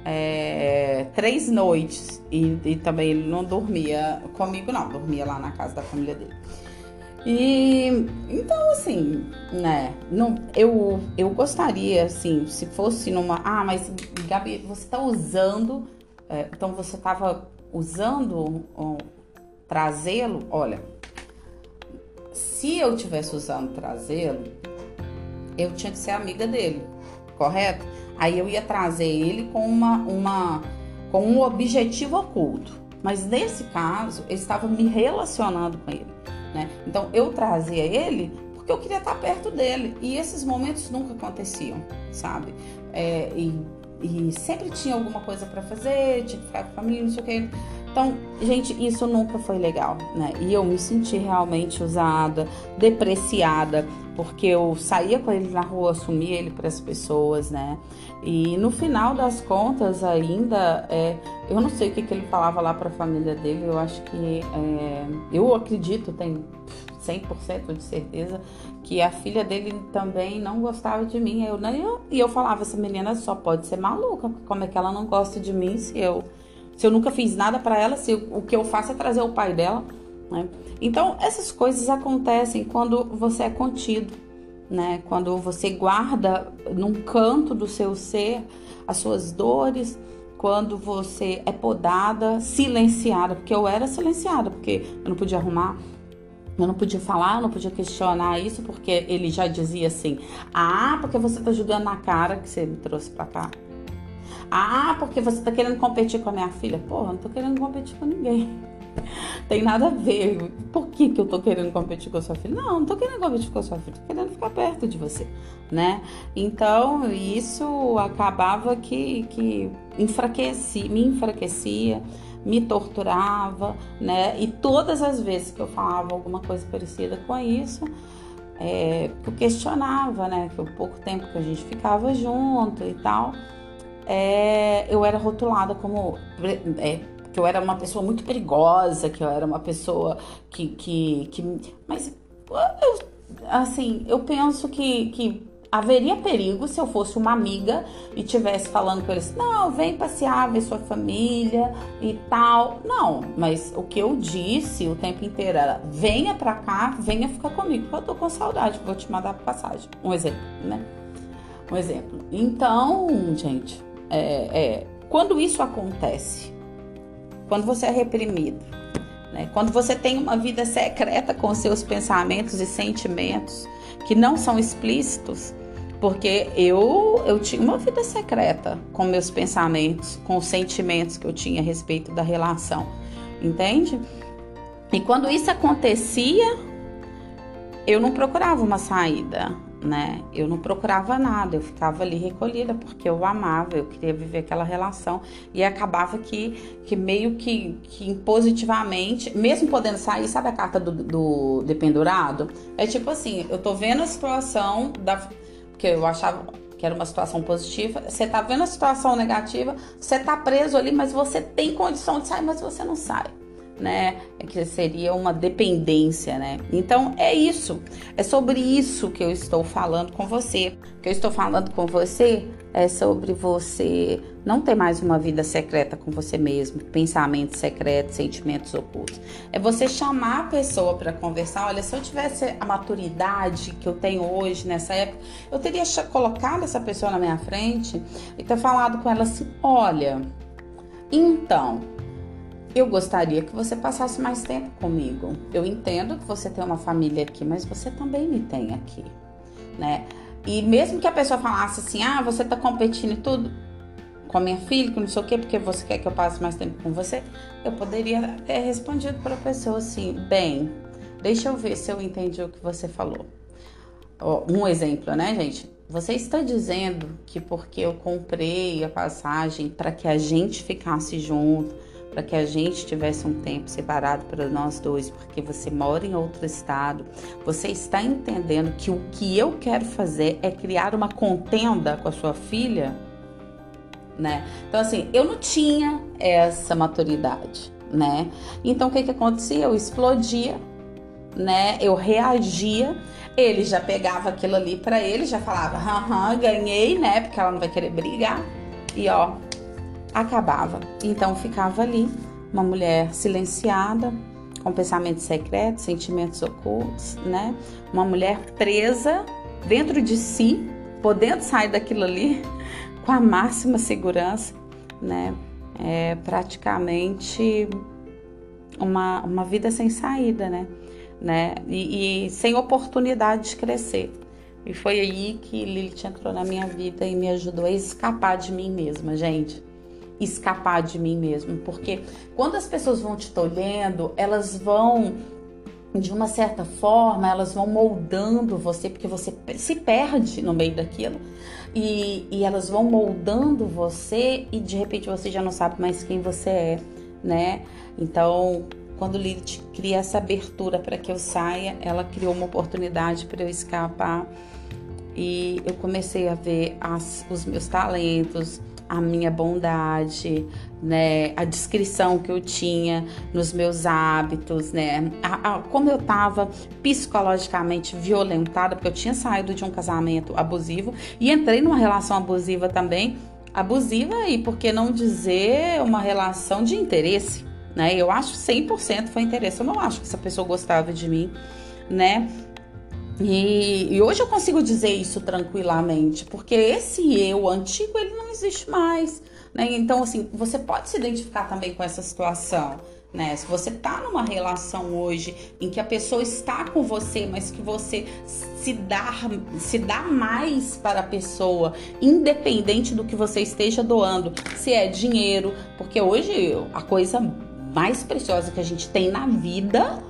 é, três noites e, e, também ele não dormia comigo não, dormia lá na casa da família dele. E então assim, né? Não, eu eu gostaria assim, se fosse numa, ah, mas Gabi, você tá usando, é, então você tava usando trazê-lo, olha, se eu tivesse usando trazê-lo, eu tinha que ser amiga dele, correto? Aí eu ia trazer ele com uma, uma com um objetivo oculto. Mas nesse caso, eu estava me relacionando com ele, né? Então eu trazia ele porque eu queria estar perto dele e esses momentos nunca aconteciam, sabe? É, e e sempre tinha alguma coisa para fazer, tinha que ficar com a família, não sei o que. Então, gente, isso nunca foi legal, né? E eu me senti realmente usada, depreciada, porque eu saía com ele na rua, assumia ele para as pessoas, né? E no final das contas, ainda, é, eu não sei o que, que ele falava lá para a família dele, eu acho que, é, eu acredito, tem 100% de certeza que a filha dele também não gostava de mim. Eu, eu, e eu falava, essa menina só pode ser maluca, como é que ela não gosta de mim se eu, se eu nunca fiz nada para ela, se o que eu faço é trazer o pai dela, né? Então, essas coisas acontecem quando você é contido, né? Quando você guarda num canto do seu ser as suas dores, quando você é podada, silenciada, porque eu era silenciada, porque eu não podia arrumar, eu não podia falar, eu não podia questionar isso, porque ele já dizia assim: ah, porque você tá jogando na cara que você me trouxe pra cá. Ah, porque você tá querendo competir com a minha filha. Porra, não tô querendo competir com ninguém. Tem nada a ver. Por que, que eu tô querendo competir com a sua filha? Não, não tô querendo competir com a sua filha, tô querendo ficar perto de você, né? Então, isso acabava que, que enfraquecia, me enfraquecia, me torturava, né? E todas as vezes que eu falava alguma coisa parecida com isso, é, eu questionava, né? Que o pouco tempo que a gente ficava junto e tal é, eu era rotulada como é, que eu era uma pessoa muito perigosa, que eu era uma pessoa que. que, que mas, eu, assim, eu penso que, que haveria perigo se eu fosse uma amiga e tivesse falando com eles, não, vem passear, ver sua família e tal. Não, mas o que eu disse o tempo inteiro era, venha pra cá, venha ficar comigo, eu tô com saudade, vou te mandar passagem. Um exemplo, né? Um exemplo. Então, gente, é, é, quando isso acontece, quando você é reprimido, né, quando você tem uma vida secreta com seus pensamentos e sentimentos que não são explícitos, porque eu, eu tinha uma vida secreta com meus pensamentos, com os sentimentos que eu tinha a respeito da relação, entende? E quando isso acontecia, eu não procurava uma saída, né? Eu não procurava nada, eu ficava ali recolhida porque eu amava, eu queria viver aquela relação e acabava que, que meio que, que impositivamente, mesmo podendo sair, sabe a carta do, do dependurado? É tipo assim, eu tô vendo a situação da. Porque eu achava que era uma situação positiva, você tá vendo a situação negativa, você tá preso ali, mas você tem condição de sair, mas você não sai né? É que seria uma dependência, né? Então é isso. É sobre isso que eu estou falando com você. O que eu estou falando com você é sobre você não ter mais uma vida secreta com você mesmo, pensamentos secretos, sentimentos ocultos. É você chamar a pessoa para conversar. Olha, se eu tivesse a maturidade que eu tenho hoje nessa época, eu teria colocado essa pessoa na minha frente e ter falado com ela assim: olha, então eu gostaria que você passasse mais tempo comigo. Eu entendo que você tem uma família aqui, mas você também me tem aqui, né? E mesmo que a pessoa falasse assim, ah, você tá competindo e tudo com a minha filha, que não sei o quê, porque você quer que eu passe mais tempo com você, eu poderia ter respondido para a pessoa assim, bem, deixa eu ver se eu entendi o que você falou. Um exemplo, né, gente? Você está dizendo que porque eu comprei a passagem para que a gente ficasse junto, para que a gente tivesse um tempo separado para nós dois, porque você mora em outro estado, você está entendendo que o que eu quero fazer é criar uma contenda com a sua filha, né? Então assim, eu não tinha essa maturidade, né? Então o que que acontecia? Eu explodia, né? Eu reagia ele já pegava aquilo ali para ele, já falava, aham, ganhei, né? Porque ela não vai querer brigar. E ó, acabava. Então ficava ali uma mulher silenciada, com pensamentos secretos, sentimentos ocultos, né? Uma mulher presa dentro de si, podendo sair daquilo ali com a máxima segurança, né? É praticamente uma, uma vida sem saída, né? né? E, e sem oportunidade de crescer. E foi aí que Lilith entrou na minha vida e me ajudou a escapar de mim mesma, gente escapar de mim mesmo, porque quando as pessoas vão te tolhendo, elas vão de uma certa forma, elas vão moldando você, porque você se perde no meio daquilo, e, e elas vão moldando você, e de repente você já não sabe mais quem você é, né? Então, quando Lilith cria essa abertura para que eu saia, ela criou uma oportunidade para eu escapar, e eu comecei a ver as, os meus talentos, a minha bondade, né, a descrição que eu tinha nos meus hábitos, né, a, a, como eu estava psicologicamente violentada, porque eu tinha saído de um casamento abusivo e entrei numa relação abusiva também, abusiva e por que não dizer uma relação de interesse, né? Eu acho 100% foi interesse. Eu não acho que essa pessoa gostava de mim, né? E, e, hoje eu consigo dizer isso tranquilamente, porque esse eu antigo ele não existe mais Né? Então, assim, você pode se identificar também com essa situação. Né? Se você tá numa relação hoje em que a pessoa está com você, mas que você se dá, se dá mais para a pessoa, independente do que você esteja doando, se é dinheiro, porque hoje a coisa mais preciosa que a gente tem na vida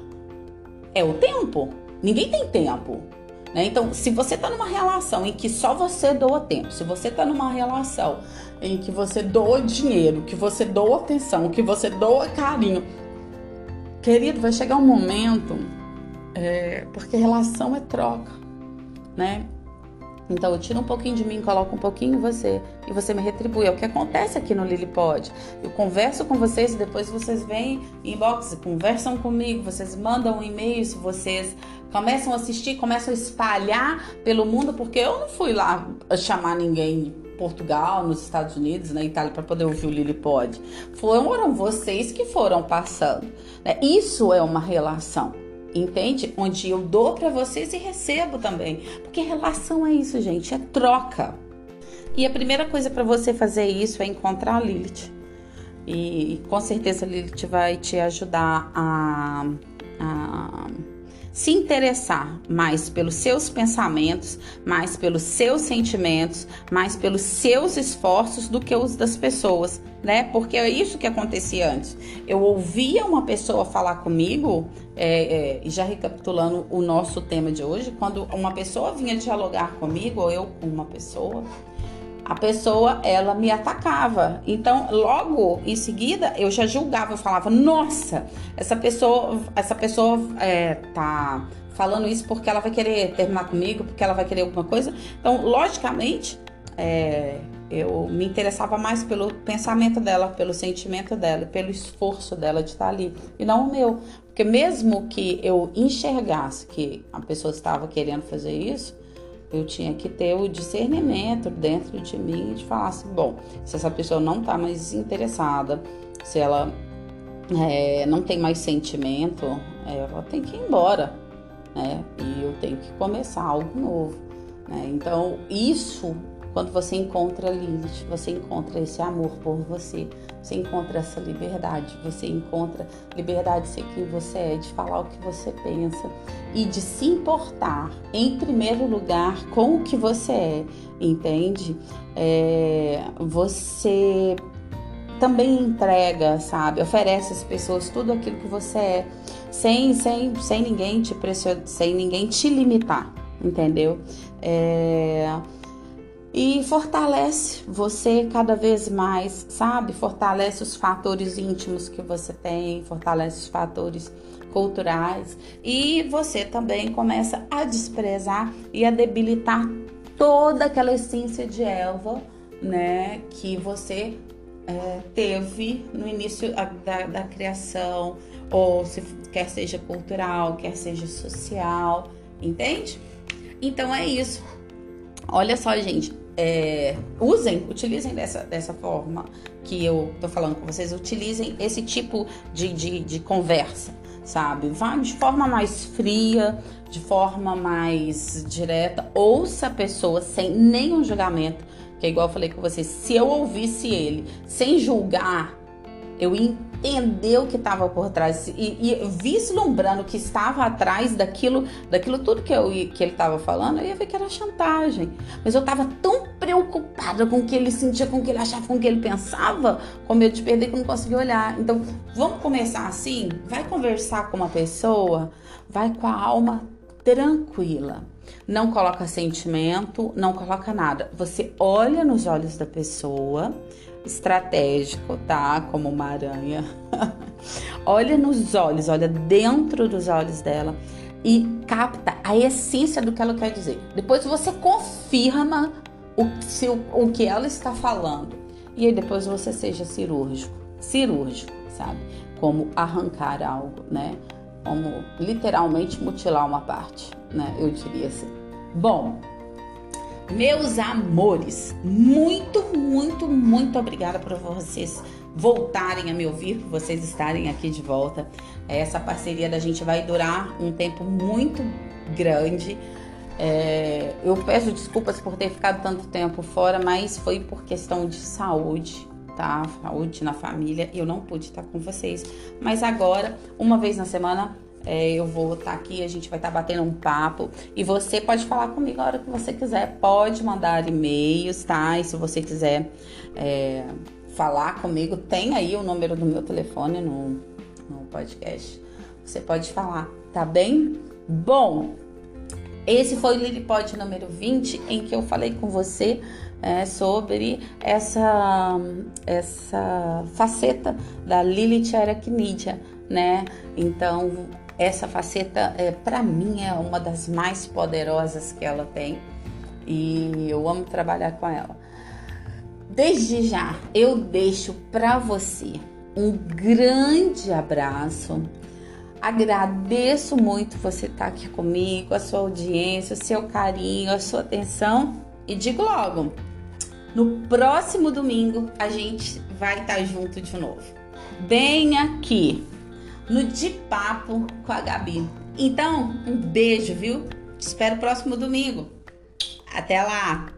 é o tempo. Ninguém tem tempo. Né? Então, se você está numa relação em que só você doa tempo, se você está numa relação em que você doa dinheiro, que você doa atenção, que você doa carinho, querido, vai chegar um momento, é, porque relação é troca, né? Então eu tiro um pouquinho de mim, coloco um pouquinho em você e você me retribui. É o que acontece aqui no Lilipod. Eu converso com vocês e depois vocês vêm inbox, conversam comigo, vocês mandam um e-mail se vocês começam a assistir, começam a espalhar pelo mundo, porque eu não fui lá chamar ninguém de Portugal, nos Estados Unidos, na Itália, para poder ouvir o Lilipod. Foram vocês que foram passando. Né? Isso é uma relação. Entende? Onde eu dou para vocês e recebo também. Porque relação é isso, gente, é troca. E a primeira coisa para você fazer isso é encontrar a Lilith. E com certeza a Lilith vai te ajudar a, a se interessar mais pelos seus pensamentos, mais pelos seus sentimentos, mais pelos seus esforços do que os das pessoas, né? Porque é isso que acontecia antes. Eu ouvia uma pessoa falar comigo, é, é, já recapitulando o nosso tema de hoje, quando uma pessoa vinha dialogar comigo, ou eu com uma pessoa, a pessoa ela me atacava. Então, logo em seguida, eu já julgava, eu falava: "Nossa, essa pessoa, essa pessoa é, tá falando isso porque ela vai querer terminar comigo, porque ela vai querer alguma coisa". Então, logicamente, é, eu me interessava mais pelo pensamento dela, pelo sentimento dela, pelo esforço dela de estar ali, e não o meu. Porque mesmo que eu enxergasse que a pessoa estava querendo fazer isso, eu tinha que ter o discernimento dentro de mim de falar assim, bom, se essa pessoa não tá mais interessada, se ela é, não tem mais sentimento, ela tem que ir embora, né? E eu tenho que começar algo novo, né? Então, isso quando você encontra Lilith, você encontra esse amor por você, você encontra essa liberdade, você encontra liberdade de ser quem você é, de falar o que você pensa e de se importar, em primeiro lugar, com o que você é, entende? É, você também entrega, sabe? Oferece às pessoas tudo aquilo que você é, sem, sem, sem ninguém te pressionar, sem ninguém te limitar, entendeu? É e fortalece você cada vez mais, sabe? Fortalece os fatores íntimos que você tem, fortalece os fatores culturais e você também começa a desprezar e a debilitar toda aquela essência de Elva, né? Que você é, teve no início da, da criação, ou se quer seja cultural, quer seja social, entende? Então é isso. Olha só, gente, é, usem, utilizem dessa, dessa forma que eu tô falando com vocês, utilizem esse tipo de, de, de conversa, sabe? Vá de forma mais fria, de forma mais direta, ouça a pessoa sem nenhum julgamento, que é igual eu falei com vocês, se eu ouvisse ele sem julgar, eu entender o que estava por trás e, e, vislumbrando que estava atrás daquilo, daquilo tudo que, eu, que ele estava falando, eu ia ver que era chantagem. Mas eu estava tão preocupada com o que ele sentia, com o que ele achava, com o que ele pensava, com medo de perder que eu não conseguia olhar. Então, vamos começar assim? Vai conversar com uma pessoa, vai com a alma tranquila. Não coloca sentimento, não coloca nada. Você olha nos olhos da pessoa, estratégico, tá? Como uma aranha. olha nos olhos, olha dentro dos olhos dela e capta a essência do que ela quer dizer. Depois você confirma o, se, o, que ela está falando. E aí depois você seja cirúrgico. Cirúrgico, sabe? Como arrancar algo, né? Como literalmente mutilar uma parte, né? Eu diria assim. Bom, meus amores, muito, muito, muito obrigada por vocês voltarem a me ouvir, por vocês estarem aqui de volta. Essa parceria da gente vai durar um tempo muito grande. É, eu peço desculpas por ter ficado tanto tempo fora, mas foi por questão de saúde, tá? Saúde na família. Eu não pude estar com vocês, mas agora, uma vez na semana, é, eu vou estar aqui, a gente vai estar batendo um papo e você pode falar comigo a hora que você quiser, pode mandar e-mails, tá? E se você quiser é, falar comigo, tem aí o número do meu telefone no, no podcast. Você pode falar, tá bem? Bom, esse foi o Lilipod número 20, em que eu falei com você é, sobre essa, essa faceta da Lilith Arachnidia, né? Então, essa faceta, é, para mim, é uma das mais poderosas que ela tem e eu amo trabalhar com ela. Desde já, eu deixo para você um grande abraço. Agradeço muito você estar tá aqui comigo, a sua audiência, o seu carinho, a sua atenção e digo logo, no próximo domingo a gente vai estar tá junto de novo. Bem aqui no De Papo com a Gabi. Então, um beijo, viu? Te espero próximo domingo. Até lá!